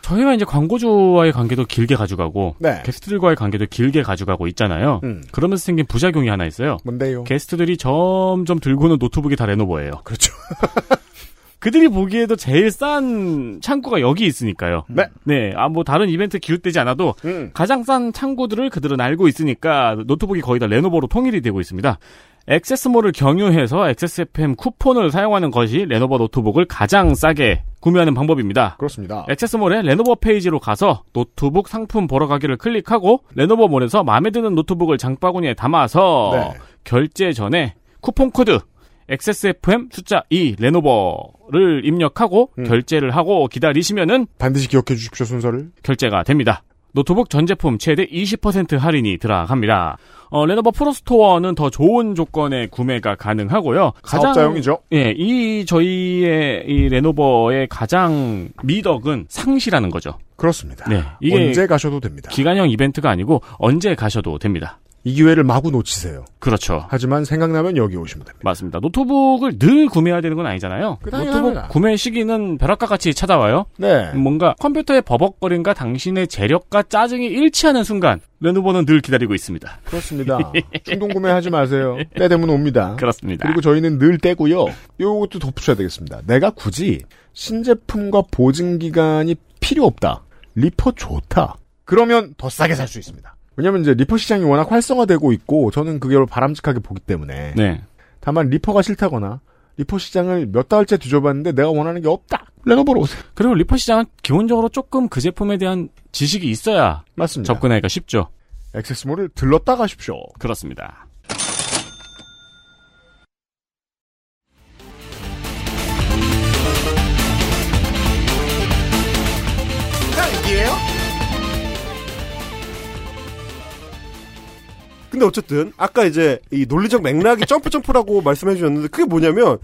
저희가 이제 광고주와의 관계도 길게 가져가고 네. 게스트들과의 관계도 길게 가져가고 있잖아요. 음. 그러면서 생긴 부작용이 하나 있어요. 뭔데요? 게스트들이 점점 들고는 노트북이 다 레노버예요. 그렇죠. 그들이 보기에도 제일 싼 창구가 여기 있으니까요. 네. 네. 아, 뭐, 다른 이벤트 기웃대지 않아도, 음. 가장 싼 창구들을 그들은 알고 있으니까, 노트북이 거의 다 레노버로 통일이 되고 있습니다. 액세스몰을 경유해서 XSFM 쿠폰을 사용하는 것이 레노버 노트북을 가장 싸게 구매하는 방법입니다. 그렇습니다. 액세스몰의 레노버 페이지로 가서 노트북 상품 보러 가기를 클릭하고 레노버몰에서 마음에 드는 노트북을 장바구니에 담아서 네. 결제 전에 쿠폰 코드 XSFM 숫자 2 레노버를 입력하고 음. 결제를 하고 기다리시면은 반드시 기억해 주십시오, 순서를. 결제가 됩니다. 노트북 전 제품 최대 20% 할인이 들어갑니다. 어, 레노버 프로스토어는 더 좋은 조건의 구매가 가능하고요. 사업자용이죠. 예, 이 저희의 이 레노버의 가장 미덕은 상시라는 거죠. 그렇습니다. 네, 언제 가셔도 됩니다. 기간형 이벤트가 아니고 언제 가셔도 됩니다. 이 기회를 마구 놓치세요. 그렇죠. 하지만 생각나면 여기 오시면 됩니다. 맞습니다. 노트북을 늘 구매해야 되는 건 아니잖아요. 그 노트북 당연합니다. 구매 시기는 벼락과 같이 찾아와요. 네. 뭔가 컴퓨터의 버벅거림과 당신의 재력과 짜증이 일치하는 순간 레노버는 늘 기다리고 있습니다. 그렇습니다. 충동 구매하지 마세요. 때 되면 옵니다. 그렇습니다. 그리고 저희는 늘 때고요. 요것도 덧붙여야 되겠습니다. 내가 굳이 신제품과 보증 기간이 필요 없다. 리퍼 좋다. 그러면 더 싸게 살 수 있습니다. 왜냐면 이제 리퍼 시장이 워낙 활성화되고 있고 저는 그게 바람직하게 보기 때문에 네. 다만 리퍼가 싫다거나 리퍼 시장을 몇 달째 뒤져봤는데 내가 원하는 게 없다. 레노버로 오세요. 그리고 리퍼 시장은 기본적으로 조금 그 제품에 대한 지식이 있어야 맞습니다. 접근하기가 쉽죠. 액세스몰을 들렀다 가십시오. 그렇습니다. 딸기예요? 근데 어쨌든 아까 이제 이 논리적 맥락이 점프 점프라고 말씀해 주셨는데 그게 뭐냐면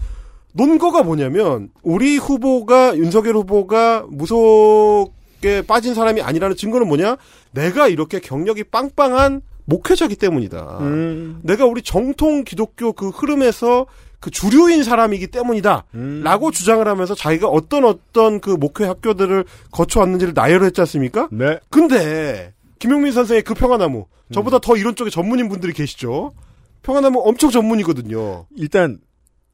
논거가 뭐냐면 우리 후보가 윤석열 후보가 무속에 빠진 사람이 아니라는 증거는 뭐냐? 내가 이렇게 경력이 빵빵한 목회자기 때문이다. 음. 내가 우리 정통 기독교 그 흐름에서 그 주류인 사람이기 때문이다. 음. 라고 주장을 하면서 자기가 어떤 어떤 그 목회 학교들을 거쳐왔는지를 나열을 했지 않습니까? 네. 근데 김용민 선생의 그 평화나무 저보다 더 이런 쪽에 전문인 분들이 계시죠. 평화나무 엄청 전문이거든요. 일단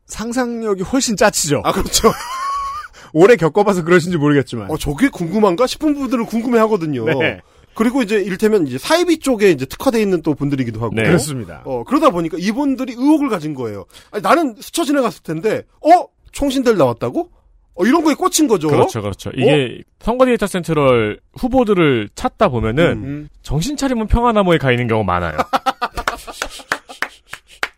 상상력이 훨씬 짜치죠. 아 그렇죠. 오래 겪어봐서 그러신지 모르겠지만. 어 저게 궁금한가 싶은 분들은 궁금해하거든요. 네. 그리고 이제 이를테면 이제 사이비 쪽에 이제 특화돼 있는 또 분들이기도 하고. 네. 그렇습니다. 어 그러다 보니까 이분들이 의혹을 가진 거예요. 아니, 나는 스쳐 지나갔을 텐데 어 총신들 나왔다고? 어 이런 거에 꽂힌 거죠. 그렇죠, 그렇죠. 이게 선거 데이터 센트럴 후보들을 찾다 보면은 음. 정신 차리면 평화나무에 가 있는 경우가 많아요.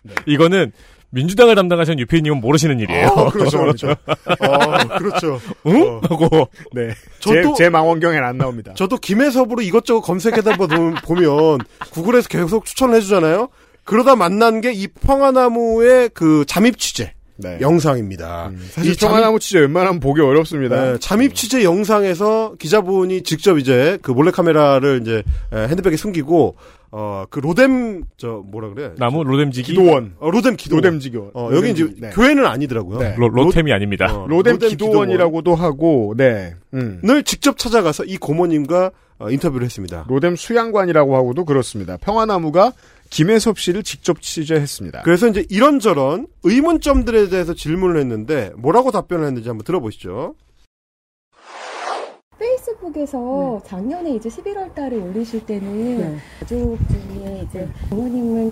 네. 이거는 민주당을 담당하시는 유피님은 모르시는 일이에요. 어, 그렇죠, 그렇죠. 어, 그렇죠. 응? 어. 하고 네. 저도- 제, 제 망원경엔 안 나옵니다. 저도 김해섭으로 이것저것 검색해다 보면, 보면 구글에서 계속 추천을 해주잖아요. 그러다 만난 게 이 평화나무의 그 잠입 취재 네. 영상입니다. 사실 이 잠입- 평화나무 취재 웬만하면 보기 어렵습니다. 네, 잠입 취재 영상에서 기자분이 직접 이제 그 몰래 카메라를 이제 에, 핸드백에 숨기고 어 그 로뎀 저 뭐라 그래 나무 로뎀지기 기도원. 어, 로뎀 기도원 로뎀 기도원. 어, 여기 이제 네. 교회는 아니더라고요. 네. 로, 로템이 아닙니다. 어, 로뎀, 로뎀 기도원이라고도 하고, 네. 음. 늘 직접 찾아가서 이 고모님과 어, 인터뷰를 했습니다. 로뎀 수양관이라고 하고도 그렇습니다. 평화나무가 김혜섭 씨를 직접 취재했습니다. 그래서 이제 이런저런 의문점들에 대해서 질문을 했는데 뭐라고 답변을 했는지 한번 들어보시죠. 페이스북에서 작년에 이제 11월 달에 올리실 때는 네. 가족 중에 이제 부모님은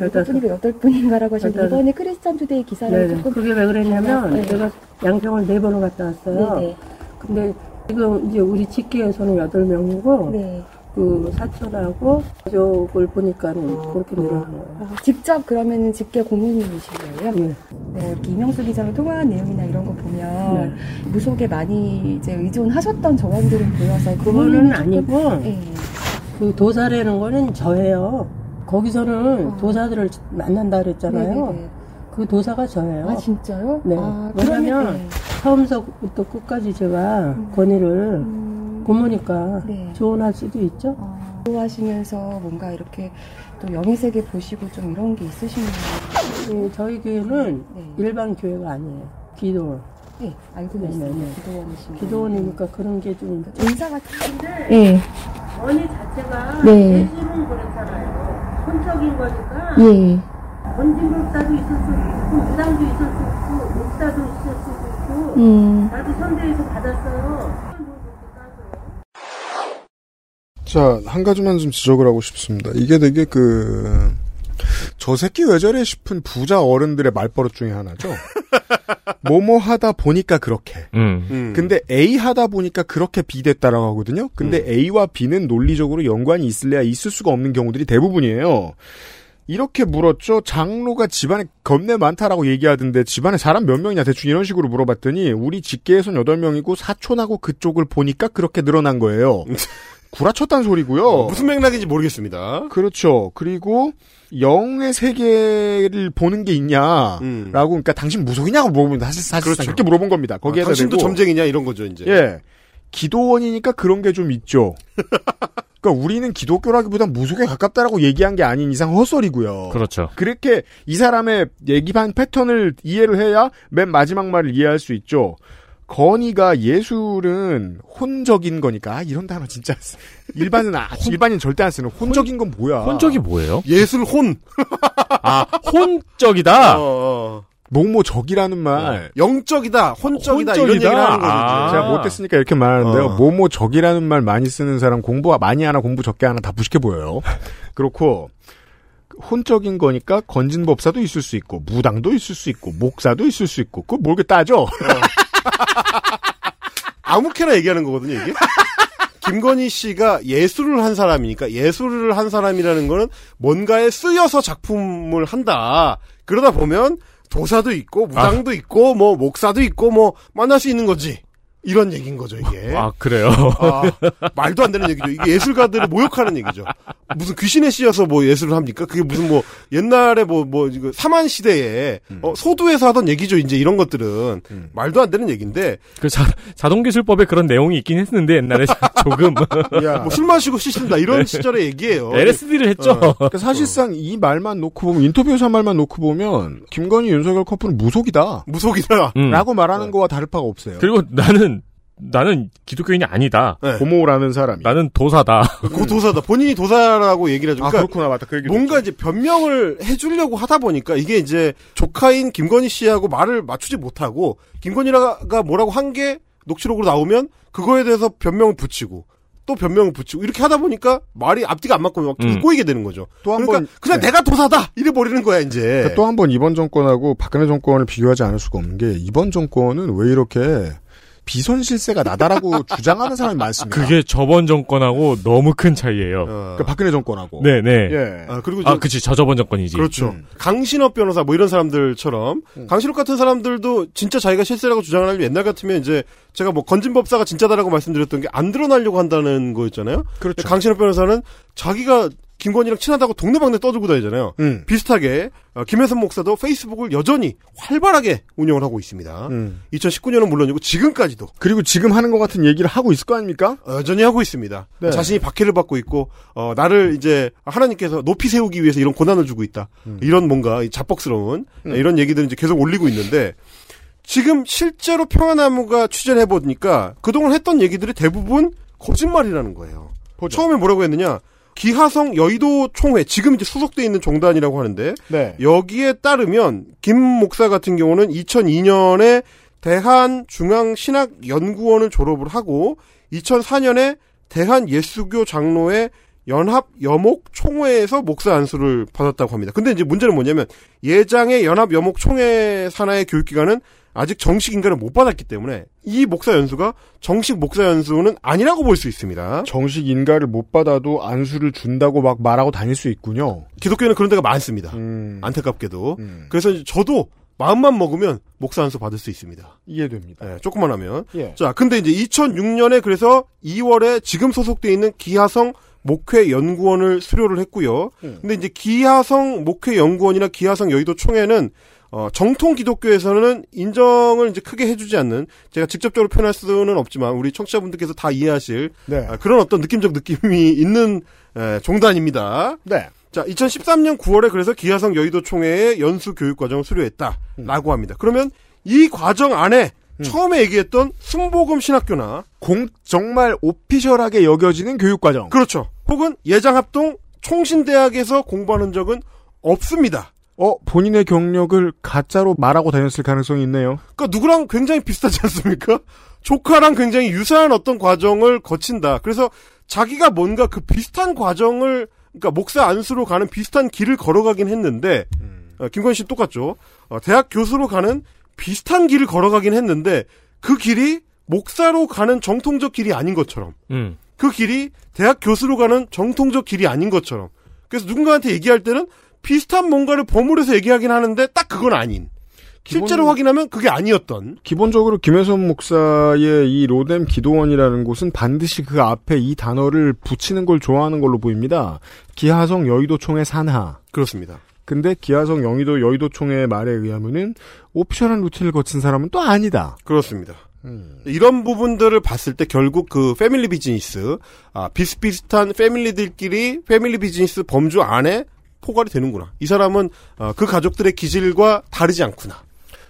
여덟. 분인가 여덟 분인가라고 하셨는데. 이번에 크리스찬 투데이 기사를 네네. 조금 그게 왜 그랬냐면 네. 제가 양평을 네 번을 갔다 왔어요. 네네. 근데 지금 이제 우리 직계에서는 여덟 명이고 네. 그 사촌하고 가족을 보니까는 그렇게 늘어나요. 아, 직접 그러면은 직계 고모님이신 거예요? 네. 네, 이렇게 이명수 기자랑 통화한 내용이나 이런 거 보면 네. 무속에 많이 이제 의존하셨던 정황들은 보여서 그거는 고모님은 조금- 아니고 네. 그 도사라는 거는 저예요. 거기서는 도사들을 만난다 그랬잖아요. 어. 네네네. 그 도사가 저예요. 아 진짜요? 네. 아, 왜냐면 네. 처음서부터 끝까지 제가 권위를 고모니까 네. 조언할 수도 있죠. 좋아하시면서 뭔가 이렇게 또 영의 세계 보시고 좀 이런 게 있으신가요? 네, 저희 교회는 일반 교회가 아니에요. 기도. 네, 알고 네, 있어요. 네, 네. 기도원이신 기도원이니까 그런 게 좀. 인사 같은 네. 언니 자체가 네. 예술은 그렇잖아요. 혼적인 거니까 예. 원진 목사도 있을 수 있고 무당도 있을 수 있고 목사도 있을 수 있고 음. 나도 선대에서 받았어요. 자, 한 가지만 좀 지적을 하고 싶습니다. 이게 되게 그, 저 새끼 왜 저래 싶은 부자 어른들의 말버릇 중에 하나죠. 뭐뭐 하다 보니까 그렇게. 음. 근데 A 하다 보니까 그렇게 B 됐다라고 하거든요. 근데 A와 B는 논리적으로 연관이 있을래야 있을 수가 없는 경우들이 대부분이에요. 이렇게 물었죠. 장로가 집안에 겁내 많다라고 얘기하던데 집안에 사람 몇 명이냐 대충 이런 식으로 물어봤더니 우리 직계에선 8명이고 사촌하고 그쪽을 보니까 그렇게 늘어난 거예요. 구라쳤단 소리고요. 무슨 맥락인지 모르겠습니다. 그렇죠. 그리고 영의 세계를 보는 게 있냐라고 그러니까 당신 무속이냐고 물어보면 사실 사실 그렇죠. 그렇게 물어본 겁니다. 거기에다 아, 당신도 대고 점쟁이냐 이런 거죠 이제. 예. 기도원이니까 그런 게 좀 있죠. 그러니까 우리는 기독교라기보단 무속에 가깝다라고 얘기한 게 아닌 이상 헛소리고요. 그렇죠. 그렇게 이 사람의 얘기반 패턴을 이해를 해야 맨 마지막 말을 이해할 수 있죠. 건의가 예술은 혼적인 거니까 아, 이런 단어 진짜 일반은 아, 일반인 절대 안 쓰는 혼적인 건 뭐야? 혼적이 뭐예요? 예술 혼. 아 혼적이다. 어, 뭐뭐적이라는 말. 영적이다, 혼적이다, 이런 혼적이다. 얘기를 하는 거죠. 아. 제가 못했으니까 이렇게 말하는데요. 어. 뭐뭐적이라는 말 많이 쓰는 사람 공부 많이 하나 공부 적게 하나 다 부식해 보여요. 그렇고 혼적인 거니까 건진법사도 있을 수 있고 무당도 있을 수 있고 목사도 있을 수 있고 그걸 뭘게 따져. 아무렇게나 얘기하는 거거든요, 이게. 김건희 씨가 예술을 한 사람이니까 예술을 한 사람이라는 거는 뭔가에 쓰여서 작품을 한다. 그러다 보면 도사도 있고 무당도 있고 뭐 목사도 있고 뭐 만날 수 있는 거지. 이런 얘기인 거죠, 이게. 아, 그래요? 아, 말도 안 되는 얘기죠. 이게 예술가들을 모욕하는 얘기죠. 무슨 귀신에 씌어서 뭐 예술을 합니까? 그게 무슨 뭐 옛날에 뭐, 뭐, 이거 사만 시대에 어, 소두에서 하던 얘기죠. 이제 이런 것들은. 말도 안 되는 얘기인데. 그 자, 자동기술법에 그런 내용이 있긴 했는데 옛날에 조금. 뭐술 마시고 씻는다. 이런 네. 시절의 얘기예요. LSD를 했죠. 어. 그러니까 사실상 이 말만 놓고 보면 인터뷰에서 한 말만 놓고 보면 김건희 윤석열 커플은 무속이다. 무속이다. 음. 라고 말하는 거와 다를 바가 없어요. 그리고 나는 나는 기독교인이 아니다. 네. 고모라는 사람이. 나는 도사다. 그 도사다. 본인이 도사라고 얘기를 하죠. 아, 그러니까 그렇구나. 맞다. 그 얘기 뭔가 이제 변명을 해주려고 하다 보니까 이게 이제 조카인 김건희 씨하고 말을 맞추지 못하고 김건희가 뭐라고 한 게 녹취록으로 나오면 그거에 대해서 변명을 붙이고 또 변명을 붙이고 이렇게 하다 보니까 말이 앞뒤가 안 맞고 막 음. 꼬이게 되는 거죠. 또한 그러니까 번- 그냥 네. 내가 도사다 이래 버리는 거야 이제. 그러니까 또한 번 이번 정권하고 박근혜 정권을 비교하지 않을 수가 없는 게 이번 정권은 왜 이렇게 비선 실세가 나다라고 주장하는 사람이 많습니다. 그게 저번 정권하고 너무 큰 차이예요. 그러니까 박근혜 정권하고. 네네. 예. 아, 그리고 아, 그치. 저저번 정권이지. 그렇죠. 음. 강신업 변호사 뭐 이런 사람들처럼 강신업 같은 사람들도 진짜 자기가 실세라고 주장을 하려면 옛날 같으면 이제 제가 뭐 건진법사가 진짜다라고 말씀드렸던 게 안 드러나려고 한다는 거였잖아요. 그렇죠. 강신업 변호사는 자기가 김건희랑 친하다고 동네방네 떠들고 다니잖아요. 음. 비슷하게 어, 김혜선 목사도 페이스북을 여전히 활발하게 운영을 하고 있습니다. 음. 2019년은 물론이고 지금까지도 그리고 지금 하는 것 같은 얘기를 하고 있을 거 아닙니까? 어, 여전히 하고 있습니다. 네. 자신이 박해를 받고 있고 어, 나를 이제 하나님께서 높이 세우기 위해서 이런 고난을 주고 있다. 이런 뭔가 이 자뻑스러운 음. 이런 얘기들을 이제 계속 올리고 있는데 지금 실제로 평화나무가 취재를 해보니까 그동안 했던 얘기들이 대부분 거짓말이라는 거예요. 처음에 뭐라고 했느냐? 기하성 여의도 총회 지금 이제 소속돼 있는 종단이라고 하는데 네. 여기에 따르면 김 목사 같은 경우는 2002년에 대한 중앙 신학 연구원을 졸업을 하고 2004년에 대한 예수교 장로회 연합 여목 총회에서 목사 안수를 받았다고 합니다. 근데 이제 문제는 뭐냐면 예장의 연합 여목 총회 산하의 교육기관은 아직 정식 인가를 못 받았기 때문에 이 목사 연수가 정식 목사 연수는 아니라고 볼 수 있습니다. 정식 인가를 못 받아도 안수를 준다고 막 말하고 다닐 수 있군요. 기독교에는 그런 데가 많습니다. 음. 안타깝게도. 그래서 이제 저도 마음만 먹으면 목사 안수 받을 수 있습니다. 이해됩니다. 예, 조금만 하면. 예. 자, 근데 이제 2006년에 그래서 2월에 지금 소속돼 있는 기하성 목회 연구원을 수료를 했고요. 음. 근데 이제 기하성 목회 연구원이나 기하성 여의도 총회는 어, 정통 기독교에서는 인정을 이제 크게 해주지 않는 제가 직접적으로 표현할 수는 없지만 우리 청취자분들께서 다 이해하실 네. 아, 그런 어떤 느낌적 느낌이 있는 에, 종단입니다. 네. 자, 2013년 9월에 그래서 기하성 여의도 총회의 연수 교육 과정을 수료했다라고 음. 합니다. 그러면 이 과정 안에 처음에 얘기했던 순복음 신학교나 공 정말 오피셜하게 여겨지는 교육 과정. 그렇죠. 혹은 예장합동 총신대학에서 공부하는 적은 없습니다. 어, 본인의 경력을 가짜로 말하고 다녔을 가능성이 있네요. 그러니까 누구랑 굉장히 비슷하지 않습니까? 조카랑 굉장히 유사한 어떤 과정을 거친다. 그래서 자기가 뭔가 그 비슷한 과정을 그러니까 목사 안수로 가는 비슷한 길을 걸어가긴 했는데 어, 김건희 씨 똑같죠. 어, 대학 교수로 가는 비슷한 길을 걸어가긴 했는데 그 길이 목사로 가는 정통적 길이 아닌 것처럼 음. 그 길이 대학 교수로 가는 정통적 길이 아닌 것처럼 그래서 누군가한테 얘기할 때는 비슷한 뭔가를 버무려서 얘기하긴 하는데 딱 그건 아닌 실제로 확인하면 그게 아니었던 기본적으로 김혜선 목사의 이 로뎀 기도원이라는 곳은 반드시 그 앞에 이 단어를 붙이는 걸 좋아하는 걸로 보입니다. 기하성 여의도총회 산하. 그렇습니다. 근데 기하성 여의도 여의도총회 말에 의하면은 오피셜한 루틴을 거친 사람은 또 아니다. 그렇습니다. 이런 부분들을 봤을 때 결국 그 패밀리 비즈니스 아, 비슷비슷한 패밀리들끼리 패밀리 비즈니스 범주 안에 포괄이 되는구나. 이 사람은 어, 그 가족들의 기질과 다르지 않구나.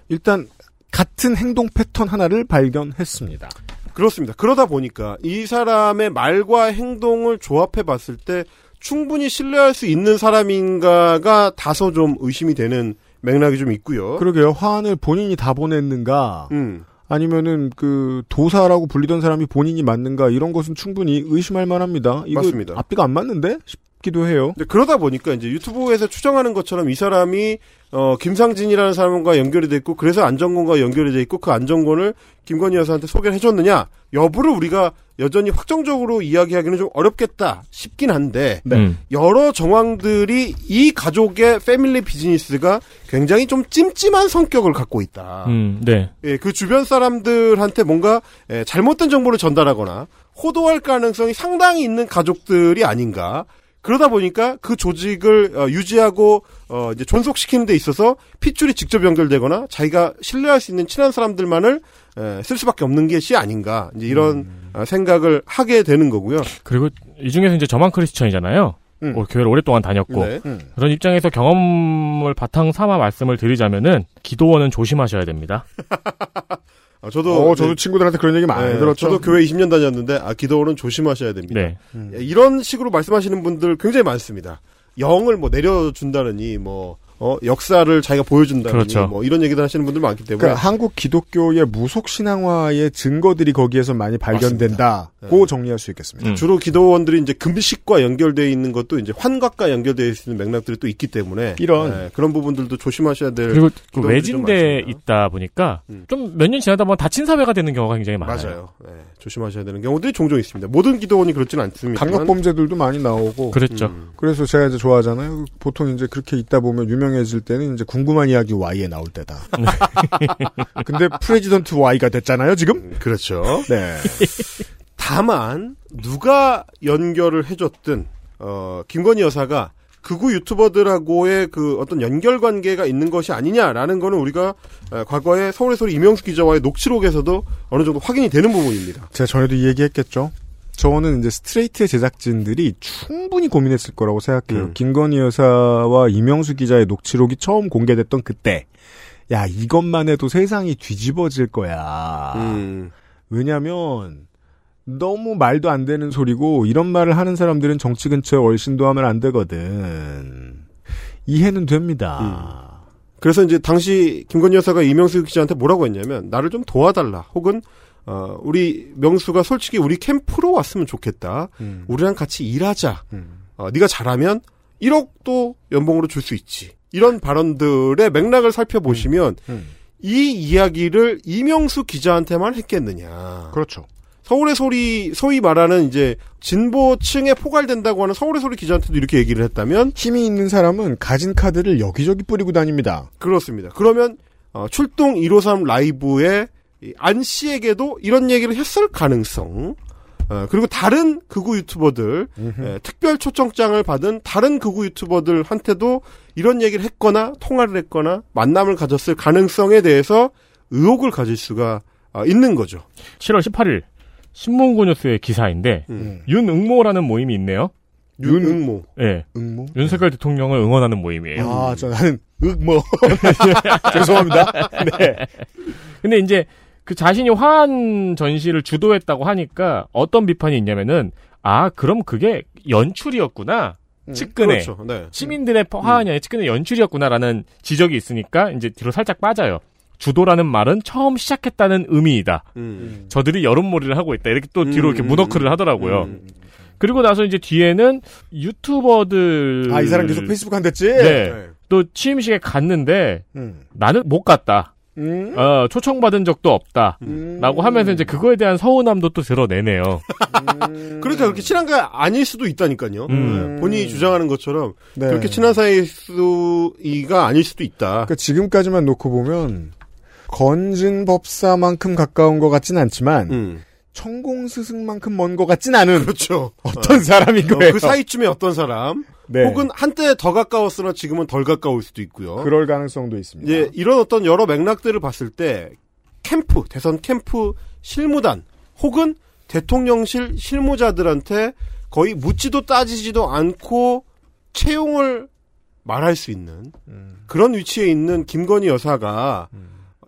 일단 같은 행동 패턴 하나를 발견했습니다. 그렇습니다. 그러다 보니까 이 사람의 말과 행동을 조합해 봤을 때 충분히 신뢰할 수 있는 사람인가가 다소 좀 의심이 되는 맥락이 좀 있고요. 그러게요. 화환을 본인이 다 보냈는가? 음. 아니면은 그 도사라고 불리던 사람이 본인이 맞는가? 이런 것은 충분히 의심할 만합니다. 이거 맞습니다. 앞뒤가 안 맞는데? 싶기도 해요. 근데 그러다 보니까 이제 유튜브에서 추정하는 것처럼 이 사람이 어 김상진이라는 사람과 연결이 돼 있고 그래서 안정권과 연결이 돼 있고 그 안정권을 김건희 여사한테 소개를 해줬느냐 여부를 우리가 여전히 확정적으로 이야기하기는 좀 어렵겠다 싶긴 한데 네. 음. 여러 정황들이 이 가족의 패밀리 비즈니스가 굉장히 좀 찜찜한 성격을 갖고 있다. 음, 네. 예, 그 주변 사람들한테 뭔가 예, 잘못된 정보를 전달하거나 호도할 가능성이 상당히 있는 가족들이 아닌가. 그러다 보니까 그 조직을 어, 유지하고 어, 이제 존속시키는 데 있어서 핏줄이 직접 연결되거나 자기가 신뢰할 수 있는 친한 사람들만을 에, 쓸 수밖에 없는 것이 아닌가 이제 이런 어, 생각을 하게 되는 거고요. 그리고 이 중에서 이제 저만 크리스천이잖아요. 음. 어, 교회를 오랫동안 다녔고 네. 음. 그런 입장에서 경험을 바탕 삼아 말씀을 드리자면은 기도원은 조심하셔야 됩니다. 아, 저도 어, 저도 친구들한테 그런 얘기 많이 네, 들었죠. 저도 교회 20년 다녔는데 아 기도원은 조심하셔야 됩니다. 네. 예, 이런 식으로 말씀하시는 분들 굉장히 많습니다. 영을 뭐 내려준다느니 뭐 어, 역사를 자기가 보여준다느니 그렇죠. 뭐 이런 얘기들 하시는 분들 많기 때문에 그러니까 한국 기독교의 무속 신앙화의 증거들이 거기에서 많이 발견된다 고 정리할 수 있겠습니다. 음. 주로 기도원들이 이제 금식과 연결되어 있는 것도 이제 환각과 연결되어 있는 맥락들이 또 있기 때문에 이런. 네, 그런 부분들도 조심하셔야 될 그리고 그 외진데. 있다 보니까 좀몇 년 지나다 보면 다친 사회가 되는 경우가 굉장히 많아요. 맞아요. 네, 조심하셔야 되는 경우들이 종종 있습니다. 모든 기도원이 그렇지는 않습니다. 강력 범죄들도 많이 나오고. 그랬죠. 음. 그래서 제가 이제 좋아하잖아요. 보통 이제 그렇게 있다 보면 유명해질 때는 이제 궁금한 이야기 Y에 나올 때다. 근데 프레지던트 Y가 됐잖아요, 지금? 그렇죠. 네. 다만 누가 연결을 해줬든 어, 김건희 여사가 극우 유튜버들하고의 그 어떤 연결 관계가 있는 것이 아니냐라는 거는 우리가 어, 과거에 서울의 소리 이명수 기자와의 녹취록에서도 어느 정도 확인이 되는 부분입니다. 제가 전에도 이 얘기했겠죠. 저는 이제 스트레이트의 제작진들이 충분히 고민했을 거라고 생각해요. 음. 김건희 여사와 이명수 기자의 녹취록이 처음 공개됐던 그때, 야 이것만 해도 세상이 뒤집어질 거야. 음. 왜냐하면 너무 말도 안 되는 소리고 이런 말을 하는 사람들은 정치 근처에 얼씬도 하면 안 되거든. 이해는 됩니다. 그래서 이제 당시 김건희 여사가 이명수 기자한테 뭐라고 했냐면 나를 좀 도와달라 혹은 어, 우리 명수가 솔직히 우리 캠프로 왔으면 좋겠다. 음. 우리랑 같이 일하자. 어, 네가 잘하면 1억도 연봉으로 줄 수 있지. 이런 발언들의 맥락을 살펴보시면 음. 이 이야기를 이명수 기자한테만 했겠느냐. 그렇죠. 서울의 소리, 소위 말하는 이제 진보층에 포괄된다고 하는 서울의 소리 기자한테도 이렇게 얘기를 했다면 힘이 있는 사람은 가진 카드를 여기저기 뿌리고 다닙니다. 그렇습니다. 그러면 어, 출동 153 라이브의 이안 씨에게도 이런 얘기를 했을 가능성. 어, 그리고 다른 극우 유튜버들, 에, 특별 초청장을 받은 다른 극우 유튜버들한테도 이런 얘기를 했거나 통화를 했거나 만남을 가졌을 가능성에 대해서 의혹을 가질 수가 아, 있는 거죠. 7월 18일 신문고 뉴스의 기사인데 윤응모라는 모임이 있네요. 윤응모. 예. 응모? 윤석열 대통령을 응원하는 모임이에요. 아, 저 나는 윽뭐 죄송합니다. 네. 근데 이제 그 자신이 화한 전시를 주도했다고 하니까 어떤 비판이 있냐면은 아 그럼 그게 연출이었구나. 측근의 그렇죠. 네. 시민들의 화환이 아니라 측근의 연출이었구나라는 지적이 있으니까 이제 뒤로 살짝 빠져요. 주도라는 말은 처음 시작했다는 의미이다. 음. 저들이 여론몰이를 하고 있다. 이렇게 또 뒤로 이렇게 음, 문어크를 하더라고요. 그리고 나서 이제 뒤에는 유튜버들 아, 이 사람 계속 페이스북 한댔지? 네. 또 취임식에 갔는데 음. 나는 못 갔다. 음? 어, 초청받은 적도 없다. 라고 하면서 이제 그거에 대한 서운함도 또 드러내네요. 그러니까 그렇게 친한 게 아닐 수도 있다니까요. 음. 네, 본인이 주장하는 것처럼 네. 그렇게 친한 사이일 수가 아닐 수도 있다. 그러니까 지금까지만 놓고 보면 건진 법사만큼 가까운 것 같진 않지만 천공 스승만큼 먼 것 같진 않은 음. 그렇죠. 어떤 사람인 어, 거예요. 그 사이쯤에 어떤 사람 네. 혹은 한때 더 가까웠으나 지금은 덜 가까울 수도 있고요. 그럴 가능성도 있습니다. 이제 이런 어떤 여러 맥락들을 봤을 때 캠프 대선 캠프 실무단 혹은 대통령실 실무자들한테 거의 묻지도 따지지도 않고 채용을 말할 수 있는 그런 위치에 있는 김건희 여사가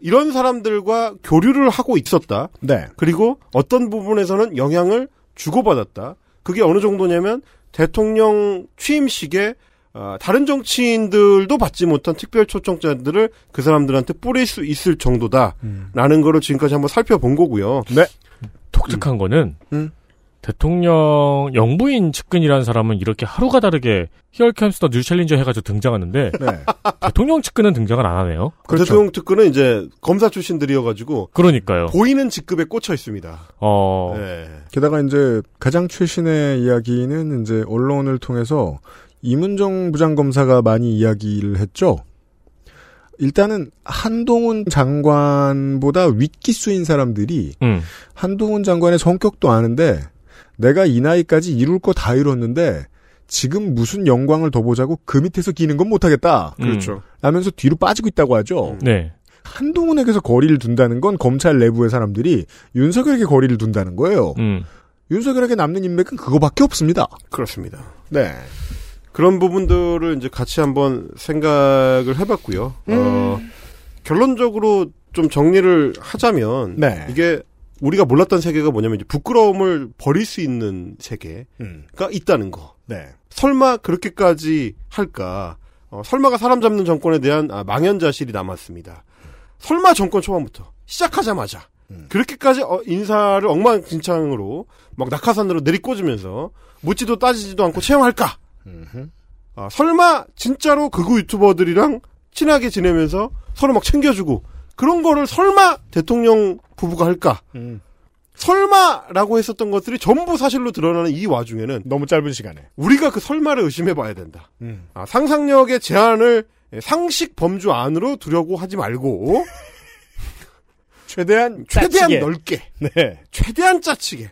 이런 사람들과 교류를 하고 있었다. 네. 그리고 어떤 부분에서는 영향을 주고받았다. 그게 어느 정도냐면 대통령 취임식에 어, 다른 정치인들도 받지 못한 특별 초청자들을 그 사람들한테 뿌릴 수 있을 정도다라는 거를 지금까지 한번 살펴본 거고요. 네. 독특한 거는 대통령 영부인 측근이라는 사람은 이렇게 하루가 다르게 here comes the new challenger 해가지고 등장하는데 대통령 측근은 등장을 안 하네요. 대통령 측근은 이제 검사 출신들이어가지고 그러니까요. 보이는 직급에 꽂혀 있습니다. 어. 네. 게다가 이제 가장 최신의 이야기는 이제 언론을 통해서 임은정 부장검사가 많이 이야기를 했죠. 일단은 한동훈 장관보다 윗기수인 사람들이 음. 한동훈 장관의 성격도 아는데 내가 이 나이까지 이룰 거 다 이뤘는데 지금 무슨 영광을 더 보자고 그 밑에서 기는 건 못하겠다. 그렇죠. 라면서 뒤로 빠지고 있다고 하죠. 네. 한동훈에게서 거리를 둔다는 건 검찰 내부의 사람들이 윤석열에게 거리를 둔다는 거예요. 음. 윤석열에게 남는 인맥은 그거밖에 없습니다. 그렇습니다. 네. 그런 부분들을 이제 같이 한번 생각을 해봤고요. 어, 결론적으로 좀 정리를 하자면 네. 이게 우리가 몰랐던 세계가 뭐냐면 이제 부끄러움을 버릴 수 있는 세계가 음. 있다는 거. 네. 설마 그렇게까지 할까? 어, 설마가 사람 잡는 정권에 대한 아, 망연자실이 남았습니다. 설마 정권 초반부터 시작하자마자 그렇게까지 어, 인사를 엉망진창으로 막 낙하산으로 내리꽂으면서 묻지도 따지지도 않고 채용할까? 아, 설마 진짜로 극우 유튜버들이랑 친하게 지내면서 서로 막 챙겨주고 그런 거를 설마 대통령 부부가 할까? 설마라고 했었던 것들이 전부 사실로 드러나는 이 와중에는 너무 짧은 시간에 우리가 그 설마를 의심해 봐야 된다. 음. 아, 상상력의 제한을 상식 범주 안으로 두려고 하지 말고 최대한 최대한 짜치게. 넓게 네. 최대한 짜치게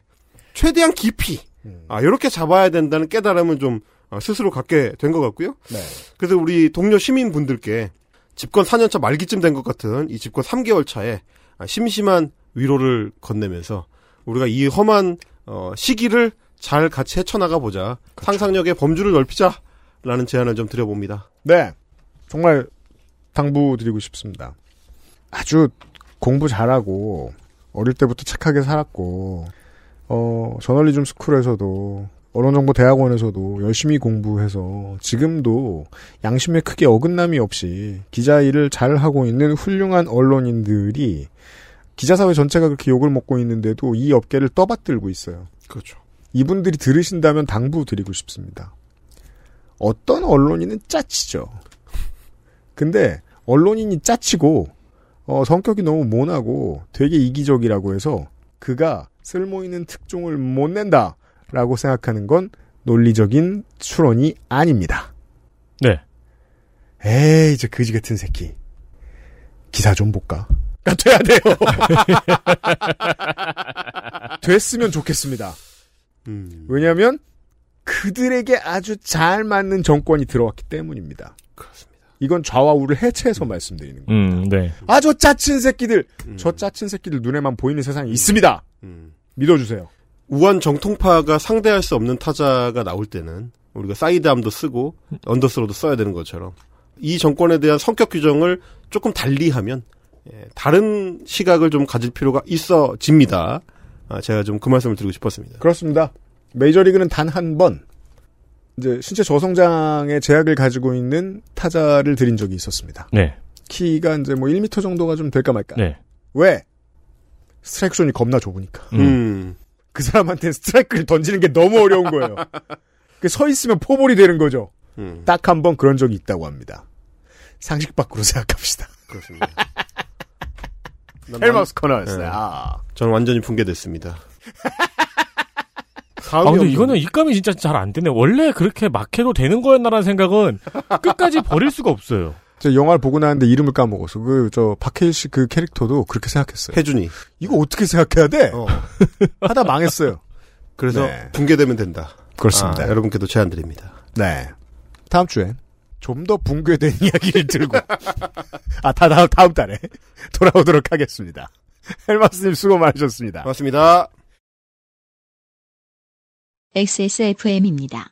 최대한 깊이 아 이렇게 잡아야 된다는 깨달음을 좀 어, 스스로 갖게 된 것 같고요. 네. 그래서 우리 동료 시민분들께 집권 4년차 말기쯤 된 것 같은 이 집권 3개월 차에 아, 심심한 위로를 건네면서 우리가 이 험한 어, 시기를 잘 같이 헤쳐나가 보자. 상상력의 범주를 넓히자라는 제안을 좀 드려봅니다. 네. 정말 당부드리고 싶습니다. 아주 공부 잘하고 어릴 때부터 착하게 살았고 어 저널리즘 스쿨에서도 언론정보대학원에서도 열심히 공부해서 지금도 양심에 크게 어긋남이 없이 기자 일을 잘 하고 있는 훌륭한 언론인들이 기자사회 전체가 그렇게 욕을 먹고 있는데도 이 업계를 떠받들고 있어요. 그렇죠. 이분들이 들으신다면 당부 드리고 싶습니다. 어떤 언론인은 짜치죠. 근데 언론인이 짜치고 어, 성격이 너무 모나고 되게 이기적이라고 해서 그가 쓸모 있는 특종을 못 낸다 라고 생각하는 건 논리적인 추론이 아닙니다. 네. 에이, 저 그지 같은 새끼. 기사 좀 볼까? 가 돼야 돼요. 됐으면 좋겠습니다. 음. 왜냐하면 그들에게 아주 잘 맞는 정권이 들어왔기 때문입니다. 그렇습니다. 이건 좌와 우를 해체해서 말씀드리는 거예요. 음, 네. 아, 저 짜친 새끼들! 저 짜친 새끼들 눈에만 보이는 세상이 있습니다! 믿어주세요. 우한 정통파가 상대할 수 없는 타자가 나올 때는 우리가 사이드암도 쓰고 언더스로도 써야 되는 것처럼 이 정권에 대한 성격 규정을 조금 달리하면 예, 다른 시각을 좀 가질 필요가 있어집니다. 아, 제가 좀 그 말씀을 드리고 싶었습니다. 그렇습니다. 메이저리그는 단 한 번, 이제 신체 저성장의 제약을 가지고 있는 타자를 들인 적이 있었습니다. 네. 키가 이제 뭐 1m 정도가 좀 될까 말까. 네. 왜? 스트라이크 존이 겁나 좁으니까. 음. 그 사람한테 스트라이크를 던지는 게 너무 어려운 거예요. 그 서 있으면 포볼이 되는 거죠. 음. 딱한 번 그런 적이 있다고 합니다. 상식 밖으로 생각합시다. 그렇습니다. 헬마우스 코너였어요. 네. 아. 저는 완전히 붕괴됐습니다. 아, 근데 이거는 입감이 진짜 잘 안 되네. 원래 그렇게 막 해도 되는 거였나라는 생각은 끝까지 버릴 수가 없어요. 저 영화를 보고 나는데 이름을 까먹었어. 그, 저, 박해일 씨 그 캐릭터도 그렇게 생각했어요. 혜준이. 이거 어떻게 생각해야 돼? 하다 망했어요. 그래서 네. 붕괴되면 된다. 그렇습니다. 아, 여러분께도 제안 드립니다. 네. 다음 주엔 좀 더 붕괴된 이야기를 들고 아, 다 다음, 다음 달에 돌아오도록 하겠습니다. 헬마스님 수고 많으셨습니다. 고맙습니다. XSFM입니다.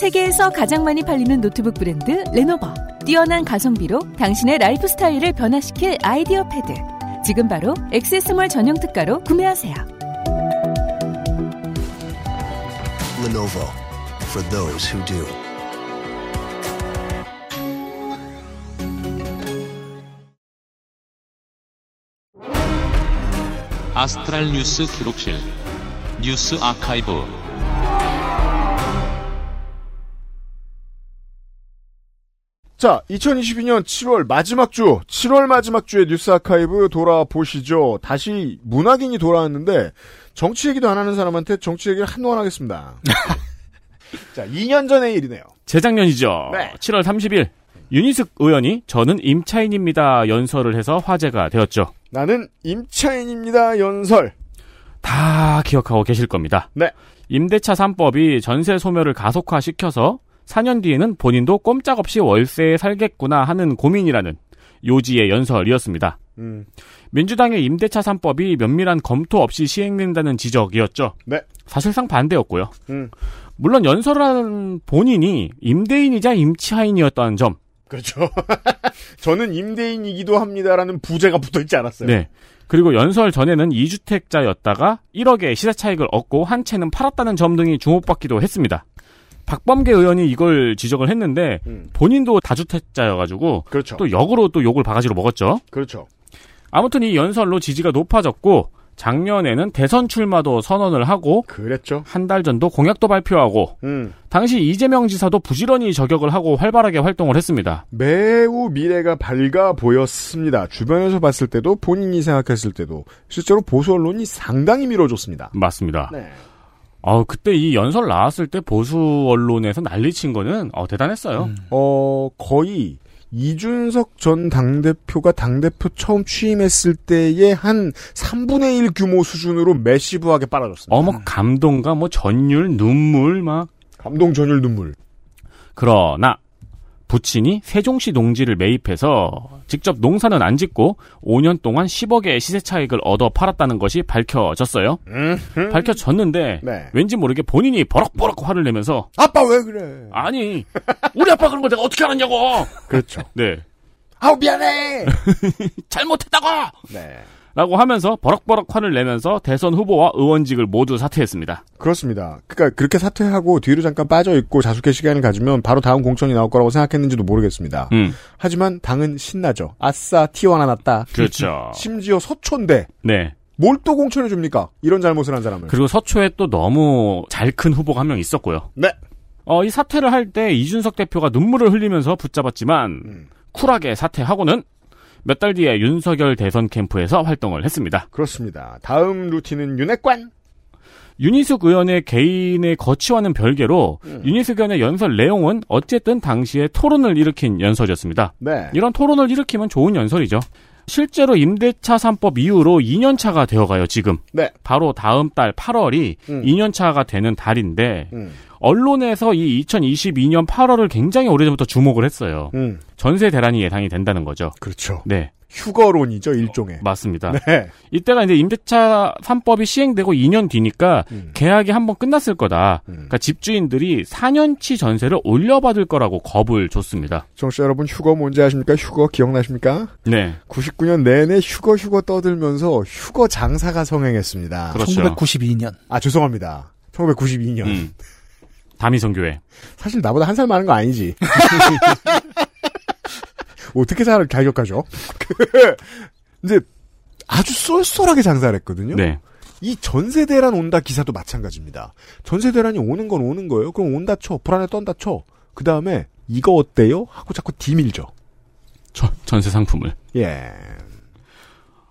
세계에서 가장 많이 팔리는 노트북 브랜드 레노버. 뛰어난 가성비로 당신의 라이프 스타일을 변화시킬 아이디어 패드. 지금 바로 액세스몰 전용 특가로 구매하세요. Lenovo for those who do. 아스트랄 뉴스 기록실 뉴스 아카이브 자, 2022년 7월 마지막 주, 7월 마지막 주의 뉴스 아카이브 돌아보시죠. 다시 문학인이 돌아왔는데 정치 얘기도 안 하는 사람한테 정치 얘기를 한동안 하겠습니다. 자, 2년 전의 일이네요. 재작년이죠. 네. 7월 30일 윤희숙 의원이 저는 임차인입니다 연설을 해서 화제가 되었죠. 나는 임차인입니다 연설. 다 기억하고 계실 겁니다. 네. 임대차 3법이 전세 소멸을 가속화시켜서 4년 뒤에는 본인도 꼼짝없이 월세에 살겠구나 하는 고민이라는 요지의 연설이었습니다. 음. 민주당의 임대차 3법이 면밀한 검토 없이 시행된다는 지적이었죠. 네. 사실상 반대였고요. 음. 물론 연설한 본인이 임대인이자 임차인이었다는 점. 그렇죠. 저는 임대인이기도 합니다라는 부제가 붙어 있지 않았어요. 네. 그리고 연설 전에는 2주택자였다가 1억의 시세 차익을 얻고 한 채는 팔았다는 점 등이 주목받기도 했습니다. 박범계 의원이 이걸 지적을 했는데 본인도 다주택자여가지고 그렇죠. 또 역으로 또 욕을 바가지로 먹었죠. 그렇죠. 아무튼 이 연설로 지지가 높아졌고 작년에는 대선 출마도 선언을 하고 그랬죠. 한 달 전도 공약도 발표하고 음. 당시 이재명 지사도 부지런히 저격을 하고 활발하게 활동을 했습니다. 매우 미래가 밝아 보였습니다. 주변에서 봤을 때도 본인이 생각했을 때도 실제로 보수 언론이 상당히 밀어줬습니다. 맞습니다. 네. 어, 그때 이 연설 나왔을 때 보수 언론에서 난리친 거는 어, 대단했어요. 어, 거의 이준석 전 당대표가 당대표 처음 취임했을 때의 한 3분의 1 규모 수준으로 매시브하게 빨아줬습니다. 어머 감동과 뭐 전율, 눈물 막 감동 전율 눈물. 그러나 부친이 세종시 농지를 매입해서 직접 농사는 안 짓고 5년 동안 10억의 시세 차익을 얻어 팔았다는 것이 밝혀졌어요. 밝혀졌는데 네. 왠지 모르게 본인이 버럭버럭 화를 내면서 아빠 왜 그래? 아니 우리 아빠 그런 걸 내가 어떻게 알았냐고. 그렇죠. 네. 아우 미안해. 잘못했다고. 네. 라고 하면서 버럭버럭 화를 내면서 대선 후보와 의원직을 모두 사퇴했습니다. 그렇습니다. 그러니까 그렇게 사퇴하고 뒤로 잠깐 빠져 있고 자숙의 시간을 가지면 바로 다음 공천이 나올 거라고 생각했는지도 모르겠습니다. 음. 하지만 당은 신나죠. 아싸 T1 하나 났다. 그렇죠. 심지어 서초인데 네. 뭘 또 공천해 줍니까? 이런 잘못을 한 사람을. 그리고 서초에 또 너무 잘 큰 후보가 한 명 있었고요. 네. 어, 이 사퇴를 할 때 이준석 대표가 눈물을 흘리면서 붙잡았지만 음. 쿨하게 사퇴하고는 몇 달 뒤에 윤석열 대선 캠프에서 활동을 했습니다. 그렇습니다. 다음 루틴은 윤핵관. 윤희숙 의원의 개인의 거치와는 별개로 음. 윤희숙 의원의 연설 내용은 어쨌든 당시에 토론을 일으킨 연설이었습니다. 네. 이런 토론을 일으키면 좋은 연설이죠. 실제로 임대차 3법 이후로 2년차가 되어가요, 지금. 네. 바로 다음 달 8월이 음. 2년차가 되는 달인데, 음. 언론에서 이 2022년 8월을 굉장히 오래전부터 주목을 했어요. 음. 전세 대란이 예상이 된다는 거죠. 그렇죠. 네. 휴거론이죠, 일종의. 맞습니다. 네. 이때가 이제 임대차 3법이 시행되고 2년 뒤니까 음. 계약이 한번 끝났을 거다. 그러니까 집주인들이 4년치 전세를 올려받을 거라고 겁을 줬습니다. 청취자 여러분, 휴거 뭔지 아십니까? 휴거 기억나십니까? 네. 99년 내내 휴거 휴거 떠들면서 휴거 장사가 성행했습니다. 그렇죠. 1992년. 아, 죄송합니다. 1992년. 음. 다미성교회. 사실 나보다 한 살 많은 거 아니지. 어떻게 잘? 그, 이제, 아주 쏠쏠하게 장사를 했거든요. 네. 이 전세 대란 온다 기사도 마찬가지입니다. 전세 대란이 오는 건 오는 거예요. 그럼 온다 쳐. 불안에 떤다 쳐. 그 다음에, 이거 어때요? 하고 자꾸 디밀죠. 저, 전세 상품을. 예.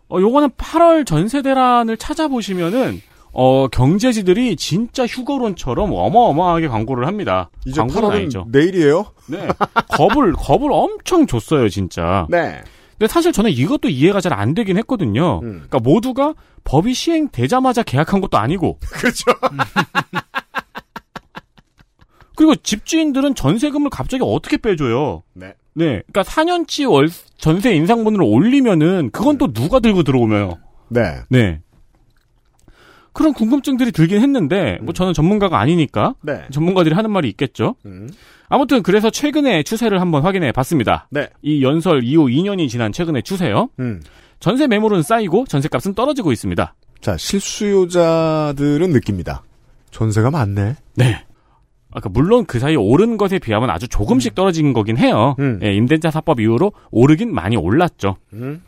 어, 요거는 8월 전세 대란을 찾아보시면은 어, 경제지들이 진짜 휴거론처럼 어마어마하게 광고를 합니다. 이제 광고는 8월은 아니죠. 내일이에요? 네. 겁을 겁을 엄청 줬어요, 진짜. 네. 근데 사실 저는 이것도 이해가 잘 안 되긴 했거든요. 음. 그러니까 모두가 법이 시행되자마자 계약한 것도 아니고. 그렇죠. 그리고 집주인들은 전세금을 갑자기 어떻게 빼줘요? 네. 네. 그러니까 4년치 월 전세 인상분을 올리면은 그건 또 누가 들고 들어오며요. 네. 네. 그런 궁금증들이 들긴 했는데 뭐 저는 전문가가 아니니까 네. 전문가들이 하는 말이 있겠죠. 음. 아무튼 그래서 최근의 추세를 한번 확인해 봤습니다. 네. 이 연설 이후 2년이 지난 최근의 추세요. 음. 전세 매물은 쌓이고 전세값은 떨어지고 있습니다. 자, 실수요자들은 느낍니다. 전세가 많네. 네. 아까 물론 그 사이 오른 것에 비하면 아주 조금씩 떨어진 거긴 해요. 예, 임대차 사법 이후로 오르긴 많이 올랐죠. 음.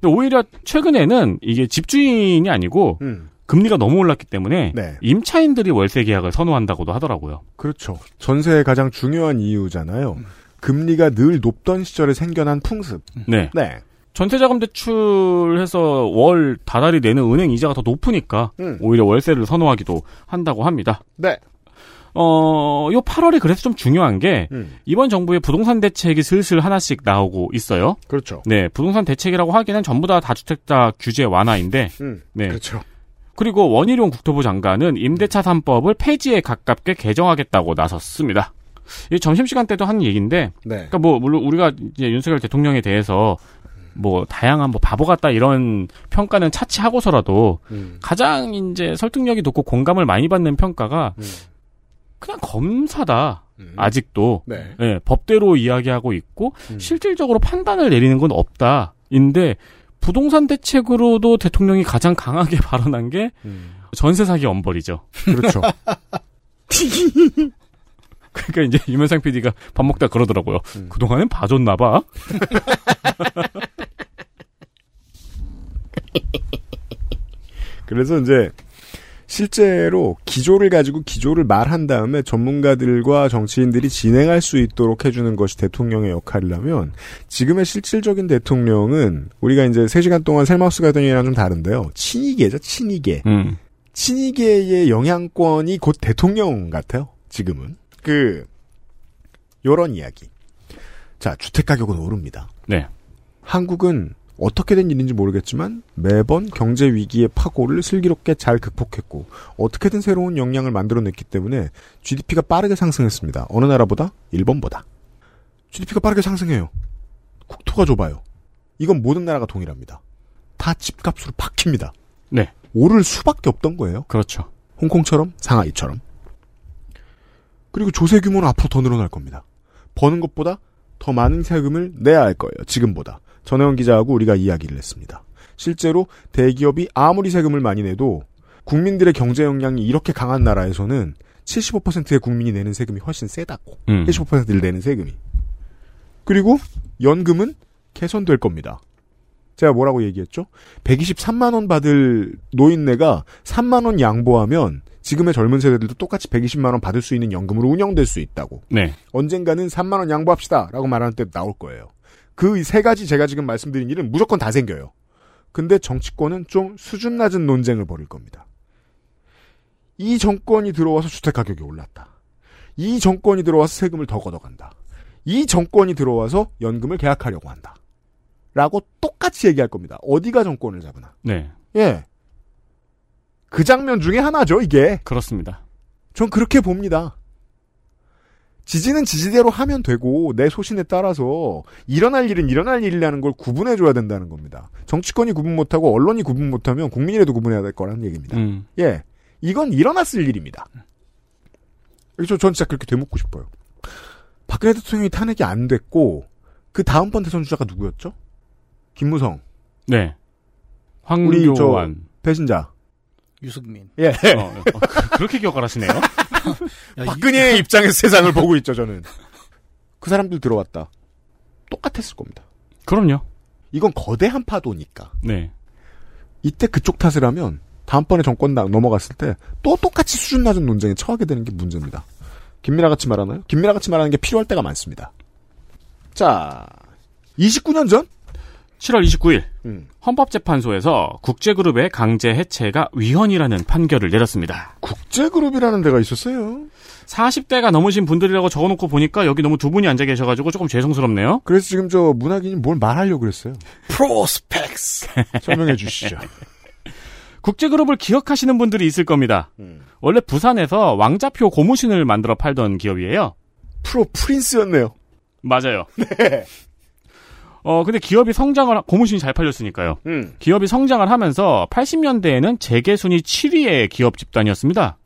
근데 오히려 최근에는 이게 집주인이 아니고 음. 금리가 너무 올랐기 때문에 네. 임차인들이 월세 계약을 선호한다고도 하더라고요. 그렇죠. 전세의 가장 중요한 이유잖아요. 금리가 늘 높던 시절에 생겨난 풍습. 네. 네. 전세자금 대출해서 월 다달이 내는 은행 이자가 더 높으니까 음. 오히려 월세를 선호하기도 한다고 합니다. 네. 어, 요 8월이 그래서 좀 중요한 게 음. 이번 정부의 부동산 대책이 슬슬 하나씩 나오고 있어요. 그렇죠. 네, 부동산 대책이라고 하기에는 전부 다 다주택자 규제 완화인데 음. 네. 그렇죠. 그리고 원희룡 국토부 장관은 임대차 3법을 폐지에 가깝게 개정하겠다고 나섰습니다. 이 점심시간 때도 한 얘기인데, 네. 그러니까 뭐 물론 우리가 이제 윤석열 대통령에 대해서 뭐 다양한 뭐 바보 같다 이런 평가는 차치하고서라도 음. 가장 이제 설득력이 높고 공감을 많이 받는 평가가 그냥 검사다. 아직도 네. 예, 법대로 이야기하고 있고 실질적으로 판단을 내리는 건 없다. 인데 부동산 대책으로도 대통령이 가장 강하게 발언한 게 전세 사기 엄벌이죠. 그렇죠. 그러니까 이제 유면상 PD가 밥 먹다 그러더라고요. 그동안은 봐줬나 봐. 그래서 이제 실제로 기조를 가지고 기조를 말한 다음에 전문가들과 정치인들이 진행할 수 있도록 해주는 것이 대통령의 역할이라면 지금의 실질적인 대통령은 우리가 이제 3시간 동안 셀마우스 가더니랑 좀 다른데요. 친이계죠, 친이계. 음. 친이계의 영향권이 곧 대통령 같아요. 지금은. 그 요런 이야기. 자, 주택 가격은 오릅니다. 네. 한국은 어떻게 된 일인지 모르겠지만 매번 경제 위기의 파고를 슬기롭게 잘 극복했고 어떻게든 새로운 역량을 만들어냈기 때문에 GDP가 빠르게 상승했습니다. 어느 나라보다? 일본보다. GDP가 빠르게 상승해요. 국토가 좁아요. 이건 모든 나라가 동일합니다. 다 집값으로 박힙니다. 네. 오를 수밖에 없던 거예요. 그렇죠. 홍콩처럼 상하이처럼. 그리고 조세 규모는 앞으로 더 늘어날 겁니다. 버는 것보다 더 많은 세금을 내야 할 거예요. 지금보다. 전혜원 기자하고 우리가 이야기를 했습니다. 실제로 대기업이 아무리 세금을 많이 내도 국민들의 경제 역량이 이렇게 강한 나라에서는 75%의 국민이 내는 세금이 훨씬 세다고. 음. 75%를 내는 세금이. 그리고 연금은 개선될 겁니다. 제가 뭐라고 얘기했죠? 123만 원 받을 노인네가 3만 원 양보하면 지금의 젊은 세대들도 똑같이 120만 원 받을 수 있는 연금으로 운영될 수 있다고. 네. 언젠가는 3만 원 양보합시다라고 말하는 때 나올 거예요. 그 세 가지 제가 지금 말씀드린 일은 무조건 다 생겨요. 근데 정치권은 좀 수준 낮은 논쟁을 벌일 겁니다. 이 정권이 들어와서 주택 가격이 올랐다. 이 정권이 들어와서 세금을 더 걷어간다. 이 정권이 들어와서 연금을 계약하려고 한다. 라고 똑같이 얘기할 겁니다. 어디가 정권을 잡으나. 네. 예. 그 장면 중에 하나죠, 이게. 그렇습니다. 전 그렇게 봅니다. 지지는 지지대로 하면 되고 내 소신에 따라서 일어날 일은 일어날 일이라는 걸 구분해 줘야 된다는 겁니다. 정치권이 구분 못하고 언론이 구분 못하면 국민이라도 구분해야 될 거라는 얘기입니다. 음. 예, 이건 일어났을 일입니다. 그래서 전 진짜 그렇게 되묻고 싶어요. 박근혜 대통령이 탄핵이 안 됐고 그 다음번 대선 주자가 누구였죠? 김무성. 네. 황교안. 배신자. 유승민. 예. 어, 어, 그- 그렇게 기억하시네요. 박근혜의 입장에서 세상을 보고 있죠, 저는. 그 사람들 들어왔다. 똑같았을 겁니다. 그럼요. 이건 거대한 파도니까. 네. 이때 그쪽 탓을 하면 다음번에 정권 당 넘어갔을 때 또 똑같이 수준 낮은 논쟁에 처하게 되는 게 문제입니다. 김민아 같이 말하나요? 김민아 같이 말하는 게 필요할 때가 많습니다. 자, 29년 전? 7월 29일 음. 헌법재판소에서 국제그룹의 강제 해체가 위헌이라는 판결을 내렸습니다. 국제그룹이라는 데가 있었어요. 40대가 넘으신 분들이라고 적어놓고 보니까 여기 너무 두 분이 앉아 계셔가지고 조금 죄송스럽네요. 그래서 지금 저 문학인이 뭘 말하려고 그랬어요. 프로스펙스. 설명해 주시죠. 국제그룹을 기억하시는 분들이 있을 겁니다. 원래 부산에서 왕자표 고무신을 만들어 팔던 기업이에요. 프로 프린스였네요. 맞아요. 네. 어, 근데 기업이 성장을, 하- 고무신이 잘 팔렸으니까요. 음. 기업이 성장을 하면서 80년대에는 재계 순위 7위의 기업 집단이었습니다.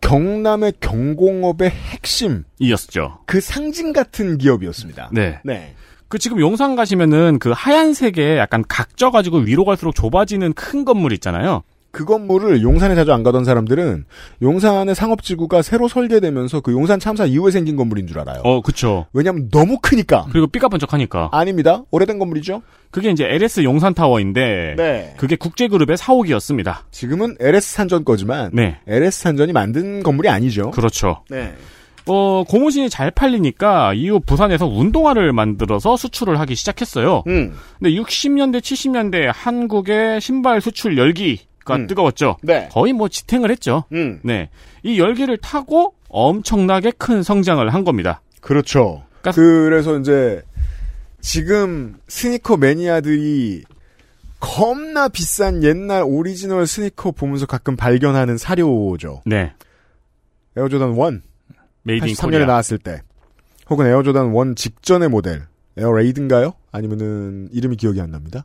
경남의 경공업의 핵심. 이었죠. 그 상징 같은 기업이었습니다. 네. 네. 그 지금 용산 가시면은 그 하얀색에 약간 각져가지고 위로 갈수록 좁아지는 큰 건물 있잖아요. 그 건물을 용산에 자주 안 가던 사람들은 용산의 상업지구가 새로 설계되면서 그 용산 참사 이후에 생긴 건물인 줄 알아요. 어, 그쵸. 왜냐면 너무 크니까. 그리고 삐까번쩍하니까. 아닙니다. 오래된 건물이죠. 그게 이제 LS 용산타워인데. 네. 그게 국제그룹의 사옥이었습니다. 지금은 LS 산전 거지만 네. LS 산전이 만든 건물이 아니죠. 그렇죠. 네. 어, 고무신이 잘 팔리니까 이후 부산에서 운동화를 만들어서 수출을 하기 시작했어요. 음. 근데 60년대, 70년대 한국의 신발 수출 열기 가 음. 뜨거웠죠. 네. 거의 뭐 지탱을 했죠. 음. 네. 이 열기를 타고 엄청나게 큰 성장을 한 겁니다. 그렇죠. 그래서 이제 지금 스니커 매니아들이 겁나 비싼 옛날 오리지널 스니커 보면서 가끔 발견하는 사료죠. 네. 에어조단 1. made in 83년에 코리아. 나왔을 때. 혹은 에어조단 1 직전의 모델. 에어레이드인가요? 아니면은 이름이 기억이 안 납니다.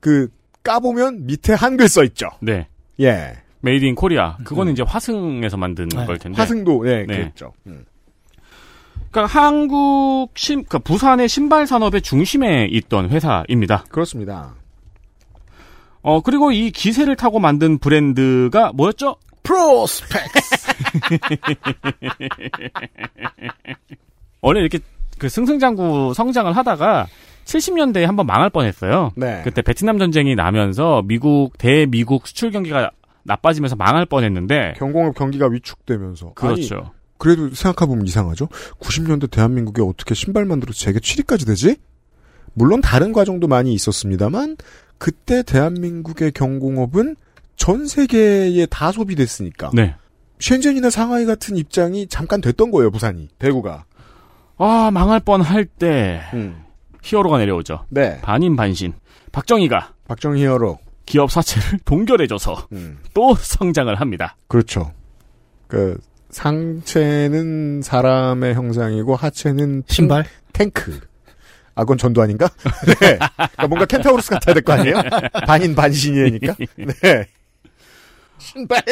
그 까보면 밑에 한글 써 있죠. 네. 예. made in Korea. 그거는 이제 화승에서 만든 걸 텐데. 화승도 예, 네. 그랬죠. 음. 그러니까 한국 신, 그러니까 부산의 신발 산업의 중심에 있던 회사입니다. 그렇습니다. 어 그리고 이 기세를 타고 만든 브랜드가 뭐였죠? 프로스펙스. 원래 이렇게 그 승승장구 성장을 하다가 70년대에 한번 망할 뻔했어요. 네. 그때 베트남 전쟁이 나면서 미국 대미국 수출 경기가 나빠지면서 망할 뻔했는데 경공업 경기가 위축되면서. 그렇죠. 아니, 그래도 생각해보면 이상하죠? 90년대 대한민국에 어떻게 신발 만들어서 세계 7위까지 되지? 물론 다른 과정도 많이 있었습니다만, 그때 대한민국의 경공업은 전 세계에 다 소비됐으니까. 네. 셴젠이나 상하이 같은 입장이 잠깐 됐던 거예요, 부산이. 대구가. 아 망할 뻔 할 때 히어로가 내려오죠. 네. 반인 반신. 박정희가 박정희 히어로 기업 사채를 동결해줘서 또 성장을 합니다. 그렇죠. 그, 상체는 사람의 형상이고, 하체는 신발? 탱, 탱크. 아, 그건 전도 아닌가? 네. 그러니까 뭔가 켄타우로스 같아야 될 거 아니에요? 반인 반신이니까? 네. 신발.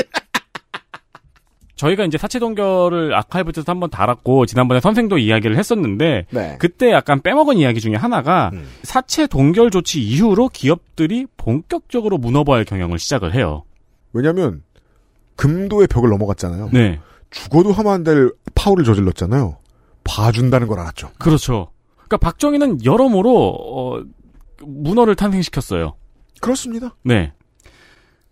저희가 이제 사채 동결을 아카이브에서 한번 달았고 지난번에 선생도 이야기를 했었는데 네. 그때 약간 빼먹은 이야기 중에 하나가 사채 동결 조치 이후로 기업들이 본격적으로 문어발 경영을 시작을 해요. 왜냐면, 금도의 벽을 넘어갔잖아요. 네. 죽어도 하면 안 될 파울을 저질렀잖아요. 봐준다는 걸 알았죠. 그렇죠. 그러니까 박정희는 여러모로 어, 문어를 탄생시켰어요. 그렇습니다. 네.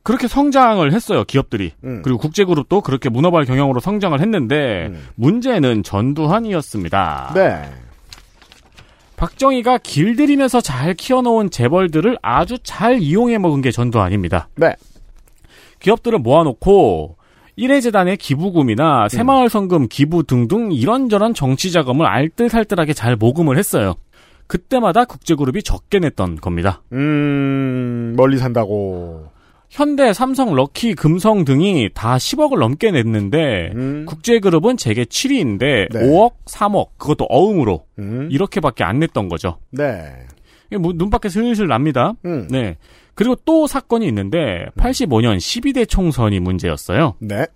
그렇게 성장을 했어요, 기업들이. 음. 그리고 국제그룹도 그렇게 문어발 경영으로 성장을 했는데, 문제는 전두환이었습니다. 네. 박정희가 길들이면서 잘 키워놓은 재벌들을 아주 잘 이용해 먹은 게 전두환입니다. 네. 기업들을 모아놓고, 일회재단의 기부금이나 새마을 성금 기부 등등 이런저런 정치 자금을 알뜰살뜰하게 잘 모금을 했어요. 그때마다 국제그룹이 적게 냈던 겁니다. 음, 멀리 산다고. 현대, 삼성, 럭키, 금성 등이 다 10억을 넘게 냈는데 국제그룹은 재계 7위인데 네. 5억, 3억 그것도 어음으로 음. 이렇게밖에 안 냈던 거죠. 네. 뭐 눈밖에 슬슬 납니다. 음. 네. 그리고 또 사건이 있는데 85년 12대 총선이 문제였어요. 네.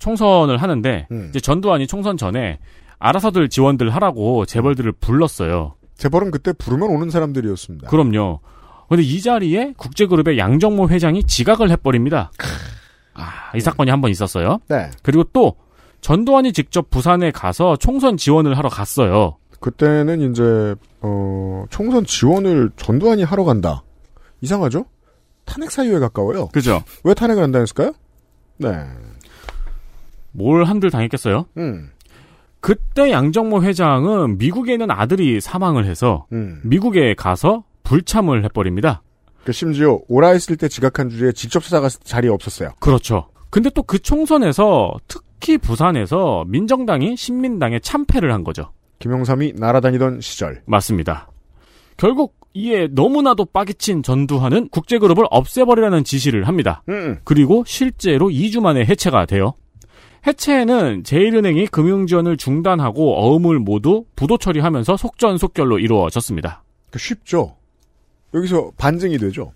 총선을 하는데 음. 이제 전두환이 총선 전에 알아서들 지원들 하라고 재벌들을 불렀어요. 재벌은 그때 부르면 오는 사람들이었습니다. 그럼요. 근데 이 자리에 국제그룹의 양정모 회장이 지각을 해버립니다. 아, 이 사건이 한 번 있었어요. 네. 그리고 또 전두환이 직접 부산에 가서 총선 지원을 하러 갔어요. 그때는 이제 어, 총선 지원을 전두환이 하러 간다. 이상하죠? 탄핵 사유에 가까워요. 그죠? 왜 탄핵을 한다 했을까요? 네. 뭘 한들 당했겠어요? 음. 그때 양정모 회장은 미국에 있는 아들이 사망을 해서 음. 미국에 가서 불참을 해버립니다. 그 심지어 오라 했을 때 지각한 주제에 직접 때 자리에 없었어요. 그렇죠. 근데 또 그 총선에서 특히 부산에서 민정당이 신민당에 참패를 한 거죠. 김영삼이 날아다니던 시절. 맞습니다. 결국 이에 너무나도 빠개친 전두환은 국제그룹을 없애버리라는 지시를 합니다. 음. 그리고 실제로 2주 만에 해체가 돼요. 해체는 제일은행이 금융지원을 중단하고 어음을 모두 부도 처리하면서 속전속결로 이루어졌습니다. 그 쉽죠. 여기서 반증이 되죠.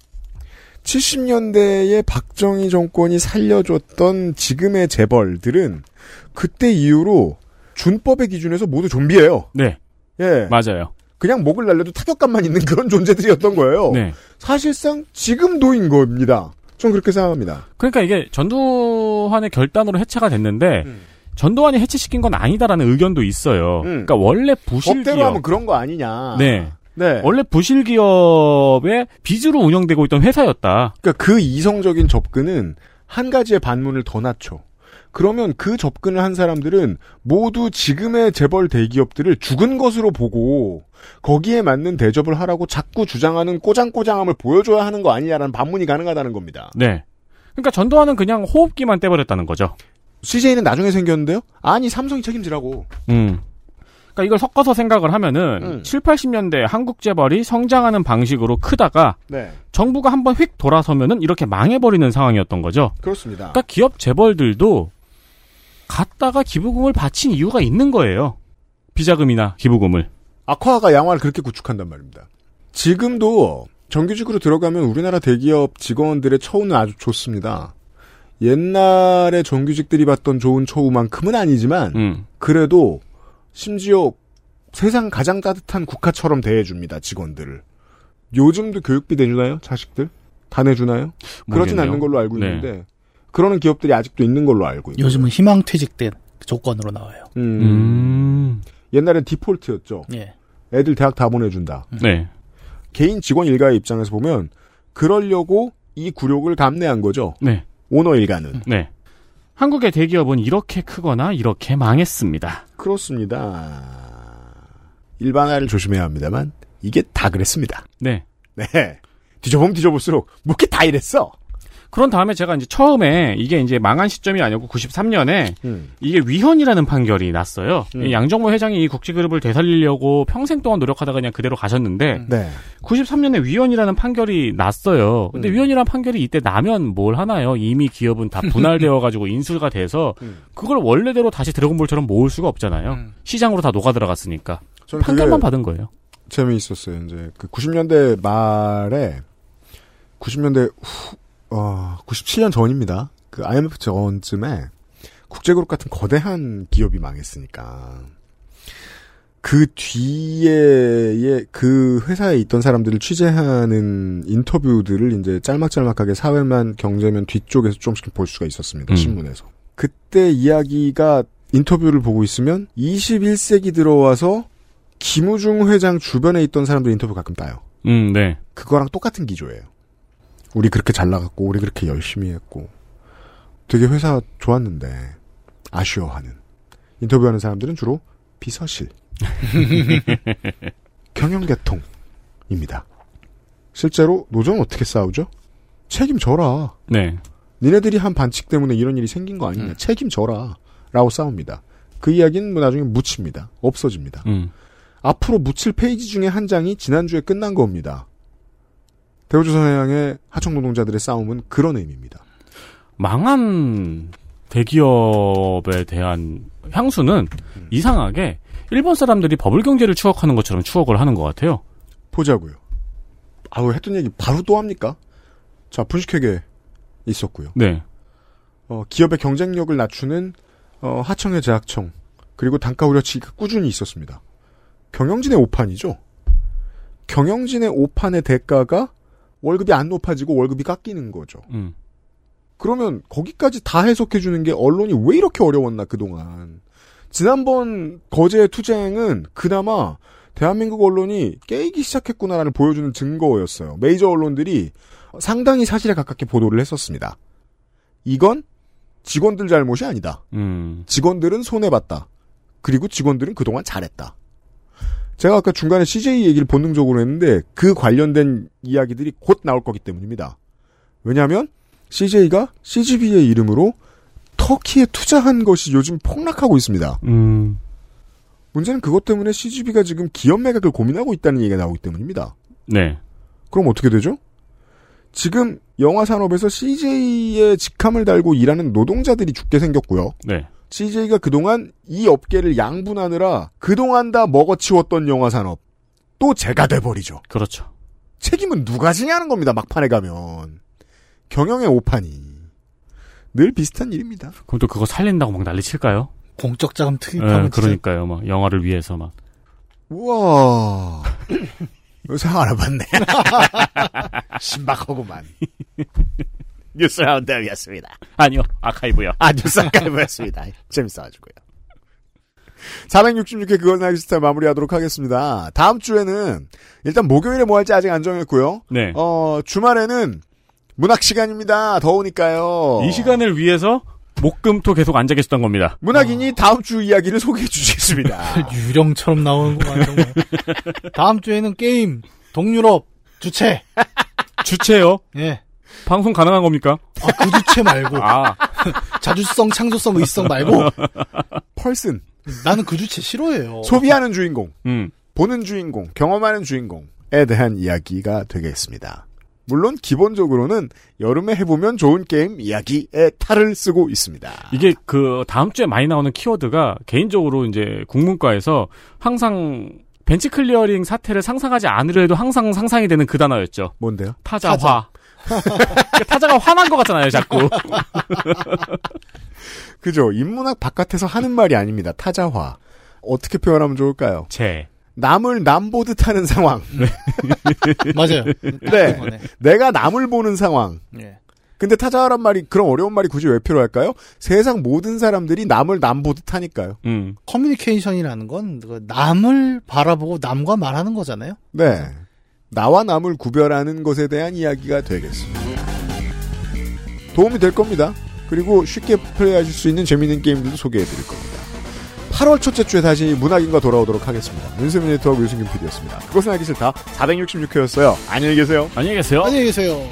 70년대에 박정희 정권이 살려줬던 지금의 재벌들은 그때 이후로 준법의 기준에서 모두 좀비예요. 네. 예. 맞아요. 그냥 목을 날려도 타격감만 있는 그런 존재들이었던 거예요. 네. 사실상 지금도인 겁니다. 전 그렇게 생각합니다. 그러니까 이게 전두환의 결단으로 해체가 됐는데 전두환이 해체시킨 건 아니다라는 의견도 있어요. 그러니까 원래 부실 법대로 기업 하면 그런 거 아니냐. 네. 네. 원래 부실 기업의 빚으로 운영되고 있던 회사였다. 그러니까 그 이성적인 접근은 한 가지의 반문을 더 낮춰. 그러면 그 접근을 한 사람들은 모두 지금의 재벌 대기업들을 죽은 것으로 보고 거기에 맞는 대접을 하라고 자꾸 주장하는 꼬장꼬장함을 보여줘야 하는 거 아니냐라는 반문이 가능하다는 겁니다. 네. 그러니까 전두환은 그냥 호흡기만 떼버렸다는 거죠. CJ는 나중에 생겼는데요? 아니 삼성이 책임지라고. 음. 그러니까 이걸 섞어서 생각을 하면은 음. 7, 80년대 한국 재벌이 성장하는 방식으로 크다가 네. 정부가 한번 휙 돌아서면은 이렇게 망해버리는 상황이었던 거죠. 그렇습니다. 그러니까 기업 재벌들도 갔다가 기부금을 바친 이유가 있는 거예요. 비자금이나 기부금을. 악화가 양화를 그렇게 구축한단 말입니다. 지금도 정규직으로 들어가면 우리나라 대기업 직원들의 처우는 아주 좋습니다. 옛날에 정규직들이 받던 좋은 처우만큼은 아니지만 음. 그래도 심지어 세상 가장 따뜻한 국가처럼 대해줍니다 직원들을. 요즘도 교육비 내주나요 자식들? 다 내주나요? 그러진 모르겠네요. 않는 걸로 알고 네. 있는데 그러는 기업들이 아직도 있는 걸로 알고 있고. 요즘은 희망퇴직된 조건으로 나와요. 음. 옛날엔 디폴트였죠. 예. 애들 대학 다 보내준다. 네. 개인 직원 일가의 입장에서 보면 그러려고 이 굴욕을 감내한 거죠. 네. 오너 일가는. 네. 한국의 대기업은 이렇게 크거나 이렇게 망했습니다. 그렇습니다. 일반화를 조심해야 합니다만 이게 다 그랬습니다. 네. 네. 뒤져보면 뒤져볼수록 뭐게 다 이랬어. 그런 다음에 제가 이제 처음에 이게 이제 망한 시점이 아니고 93년에 음. 이게 위헌이라는 판결이 났어요. 음. 이 양정모 회장이 이 국제그룹을 되살리려고 평생 동안 노력하다가 그냥 그대로 가셨는데 네. 93년에 위헌이라는 판결이 났어요. 근데 음. 위헌이라는 판결이 이때 나면 뭘 하나요? 이미 기업은 다 분할되어 가지고 인수가 돼서 음. 그걸 원래대로 다시 드래곤볼처럼 모을 수가 없잖아요. 시장으로 다 녹아 들어갔으니까 판결만 받은 거예요. 재미있었어요. 이제 그 90년대 말에 90년대 후, 어, 97년 전입니다. 그 IMF 전쯤에 국제그룹 같은 거대한 기업이 망했으니까 그 뒤에 그 회사에 있던 사람들을 취재하는 인터뷰들을 이제 짤막짤막하게 사회만 경제면 뒤쪽에서 조금씩 볼 수가 있었습니다. 음. 신문에서. 그때 이야기가 인터뷰를 보고 있으면 21세기 들어와서 김우중 회장 주변에 있던 사람들 인터뷰 가끔 따요. 음, 네. 그거랑 똑같은 기조예요. 우리 그렇게 잘 나갔고, 우리 그렇게 열심히 했고, 되게 회사 좋았는데, 아쉬워하는. 인터뷰하는 사람들은 주로 비서실, 경영계통입니다. 실제로 노조는 어떻게 싸우죠? 책임져라. 네. 니네들이 한 반칙 때문에 이런 일이 생긴 거 아니냐. 책임져라. 라고 싸웁니다. 그 이야기는 뭐 나중에 묻힙니다. 없어집니다. 음. 앞으로 묻힐 페이지 중에 한 장이 지난주에 끝난 겁니다. 대우조선해양의 하청 노동자들의 싸움은 그런 의미입니다. 망한 대기업에 대한 향수는 음. 이상하게 일본 사람들이 버블 경제를 추억하는 것처럼 추억을 하는 것 같아요. 보자고요. 아우 했던 얘기 바로 또 합니까? 자 분식회계 있었고요. 네. 어, 기업의 경쟁력을 낮추는 어, 하청의 제약청 그리고 단가 우려치기가 꾸준히 있었습니다. 경영진의 오판이죠. 경영진의 오판의 대가가 월급이 안 높아지고 월급이 깎이는 거죠. 음. 그러면 거기까지 다 해석해 주는 게 언론이 왜 이렇게 어려웠나 그동안. 지난번 거제 투쟁은 그나마 대한민국 언론이 깨이기 시작했구나라는 보여주는 증거였어요. 메이저 언론들이 상당히 사실에 가깝게 보도를 했었습니다. 이건 직원들 잘못이 아니다. 음. 직원들은 손해봤다. 그리고 직원들은 그동안 잘했다. 제가 아까 중간에 CJ 얘기를 본능적으로 했는데 그 관련된 이야기들이 곧 나올 거기 때문입니다. 왜냐하면 CJ가 CGV의 이름으로 터키에 투자한 것이 요즘 폭락하고 있습니다. 음. 문제는 그것 때문에 CGV가 지금 기업 매각을 고민하고 있다는 얘기가 나오기 때문입니다. 네. 그럼 어떻게 되죠? 지금 영화 산업에서 CJ의 직함을 달고 일하는 노동자들이 죽게 생겼고요. 네. CJ가 그동안 이 업계를 양분하느라 그동안 다 먹어치웠던 영화 산업 또 제가 돼버리죠. 그렇죠. 책임은 누가 지냐는 겁니다. 막판에 가면 경영의 오판이 늘 비슷한 일입니다. 그럼 또 그거 살린다고 막 난리 칠까요? 공적 자금 예, 투입하면 그러니까요. 막 영화를 위해서 막. 우와. 요새 알아봤네. 신박하구만. 뉴스 라운드였습니다. 아니요, 아카이브요. 아, 뉴스 아카이브였습니다. 재밌어가지고요. 466회 그건 알기 싫다 마무리하도록 하겠습니다. 다음 주에는 일단 목요일에 뭐 할지 아직 안 정했고요. 네. 어, 주말에는 문학 시간입니다. 더우니까요. 이 시간을 위해서 목금토 계속 앉아 계셨던 겁니다. 문학인이 다음 주 이야기를 소개해 주시겠습니다. 유령처럼 나오는구만 정말. 다음 주에는 게임 동유럽 주체. 주체요? 예. 방송 가능한 겁니까? 아, 그 주체 말고. 아. 자주성, 창조성, 의성 말고. 펄슨. 나는 그 주체 싫어해요. 소비하는 주인공, 음. 보는 주인공, 경험하는 주인공에 대한 이야기가 되겠습니다. 물론 기본적으로는 여름에 해보면 좋은 게임 이야기의 탈을 쓰고 있습니다. 이게 그 다음 주에 많이 나오는 키워드가 개인적으로 이제 국문과에서 항상 벤치 클리어링 사태를 상상하지 않으려 해도 항상 상상이 되는 그 단어였죠. 뭔데요? 타자화. 타자. 타자가 화난 것 같잖아요, 자꾸. 그죠? 인문학 바깥에서 하는 말이 아닙니다. 타자화. 어떻게 표현하면 좋을까요? 제. 남을 남 보듯 하는 상황. 맞아요. 네. 내가 남을 보는 상황. 예. 근데 타자화란 말이 그런 어려운 말이 굳이 왜 필요할까요? 세상 모든 사람들이 남을 남 보듯 하니까요. 음. 커뮤니케이션이라는 건그 남을 바라보고 남과 말하는 거잖아요. 네. 나와 남을 구별하는 것에 대한 이야기가 되겠습니다. 도움이 될 겁니다. 그리고 쉽게 플레이하실 수 있는 재미있는 게임들도 소개해 드릴 겁니다. 8월 첫째 주에 다시 문학인과 돌아오도록 하겠습니다. 윤세민 에디터와 유승균 PD였습니다. 그것은 알기 싫다. 466회였어요. 안녕히 계세요. 안녕히 계세요. 안녕히 계세요.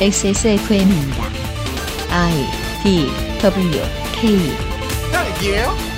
XSFM입니다. I D W K 딸기예요?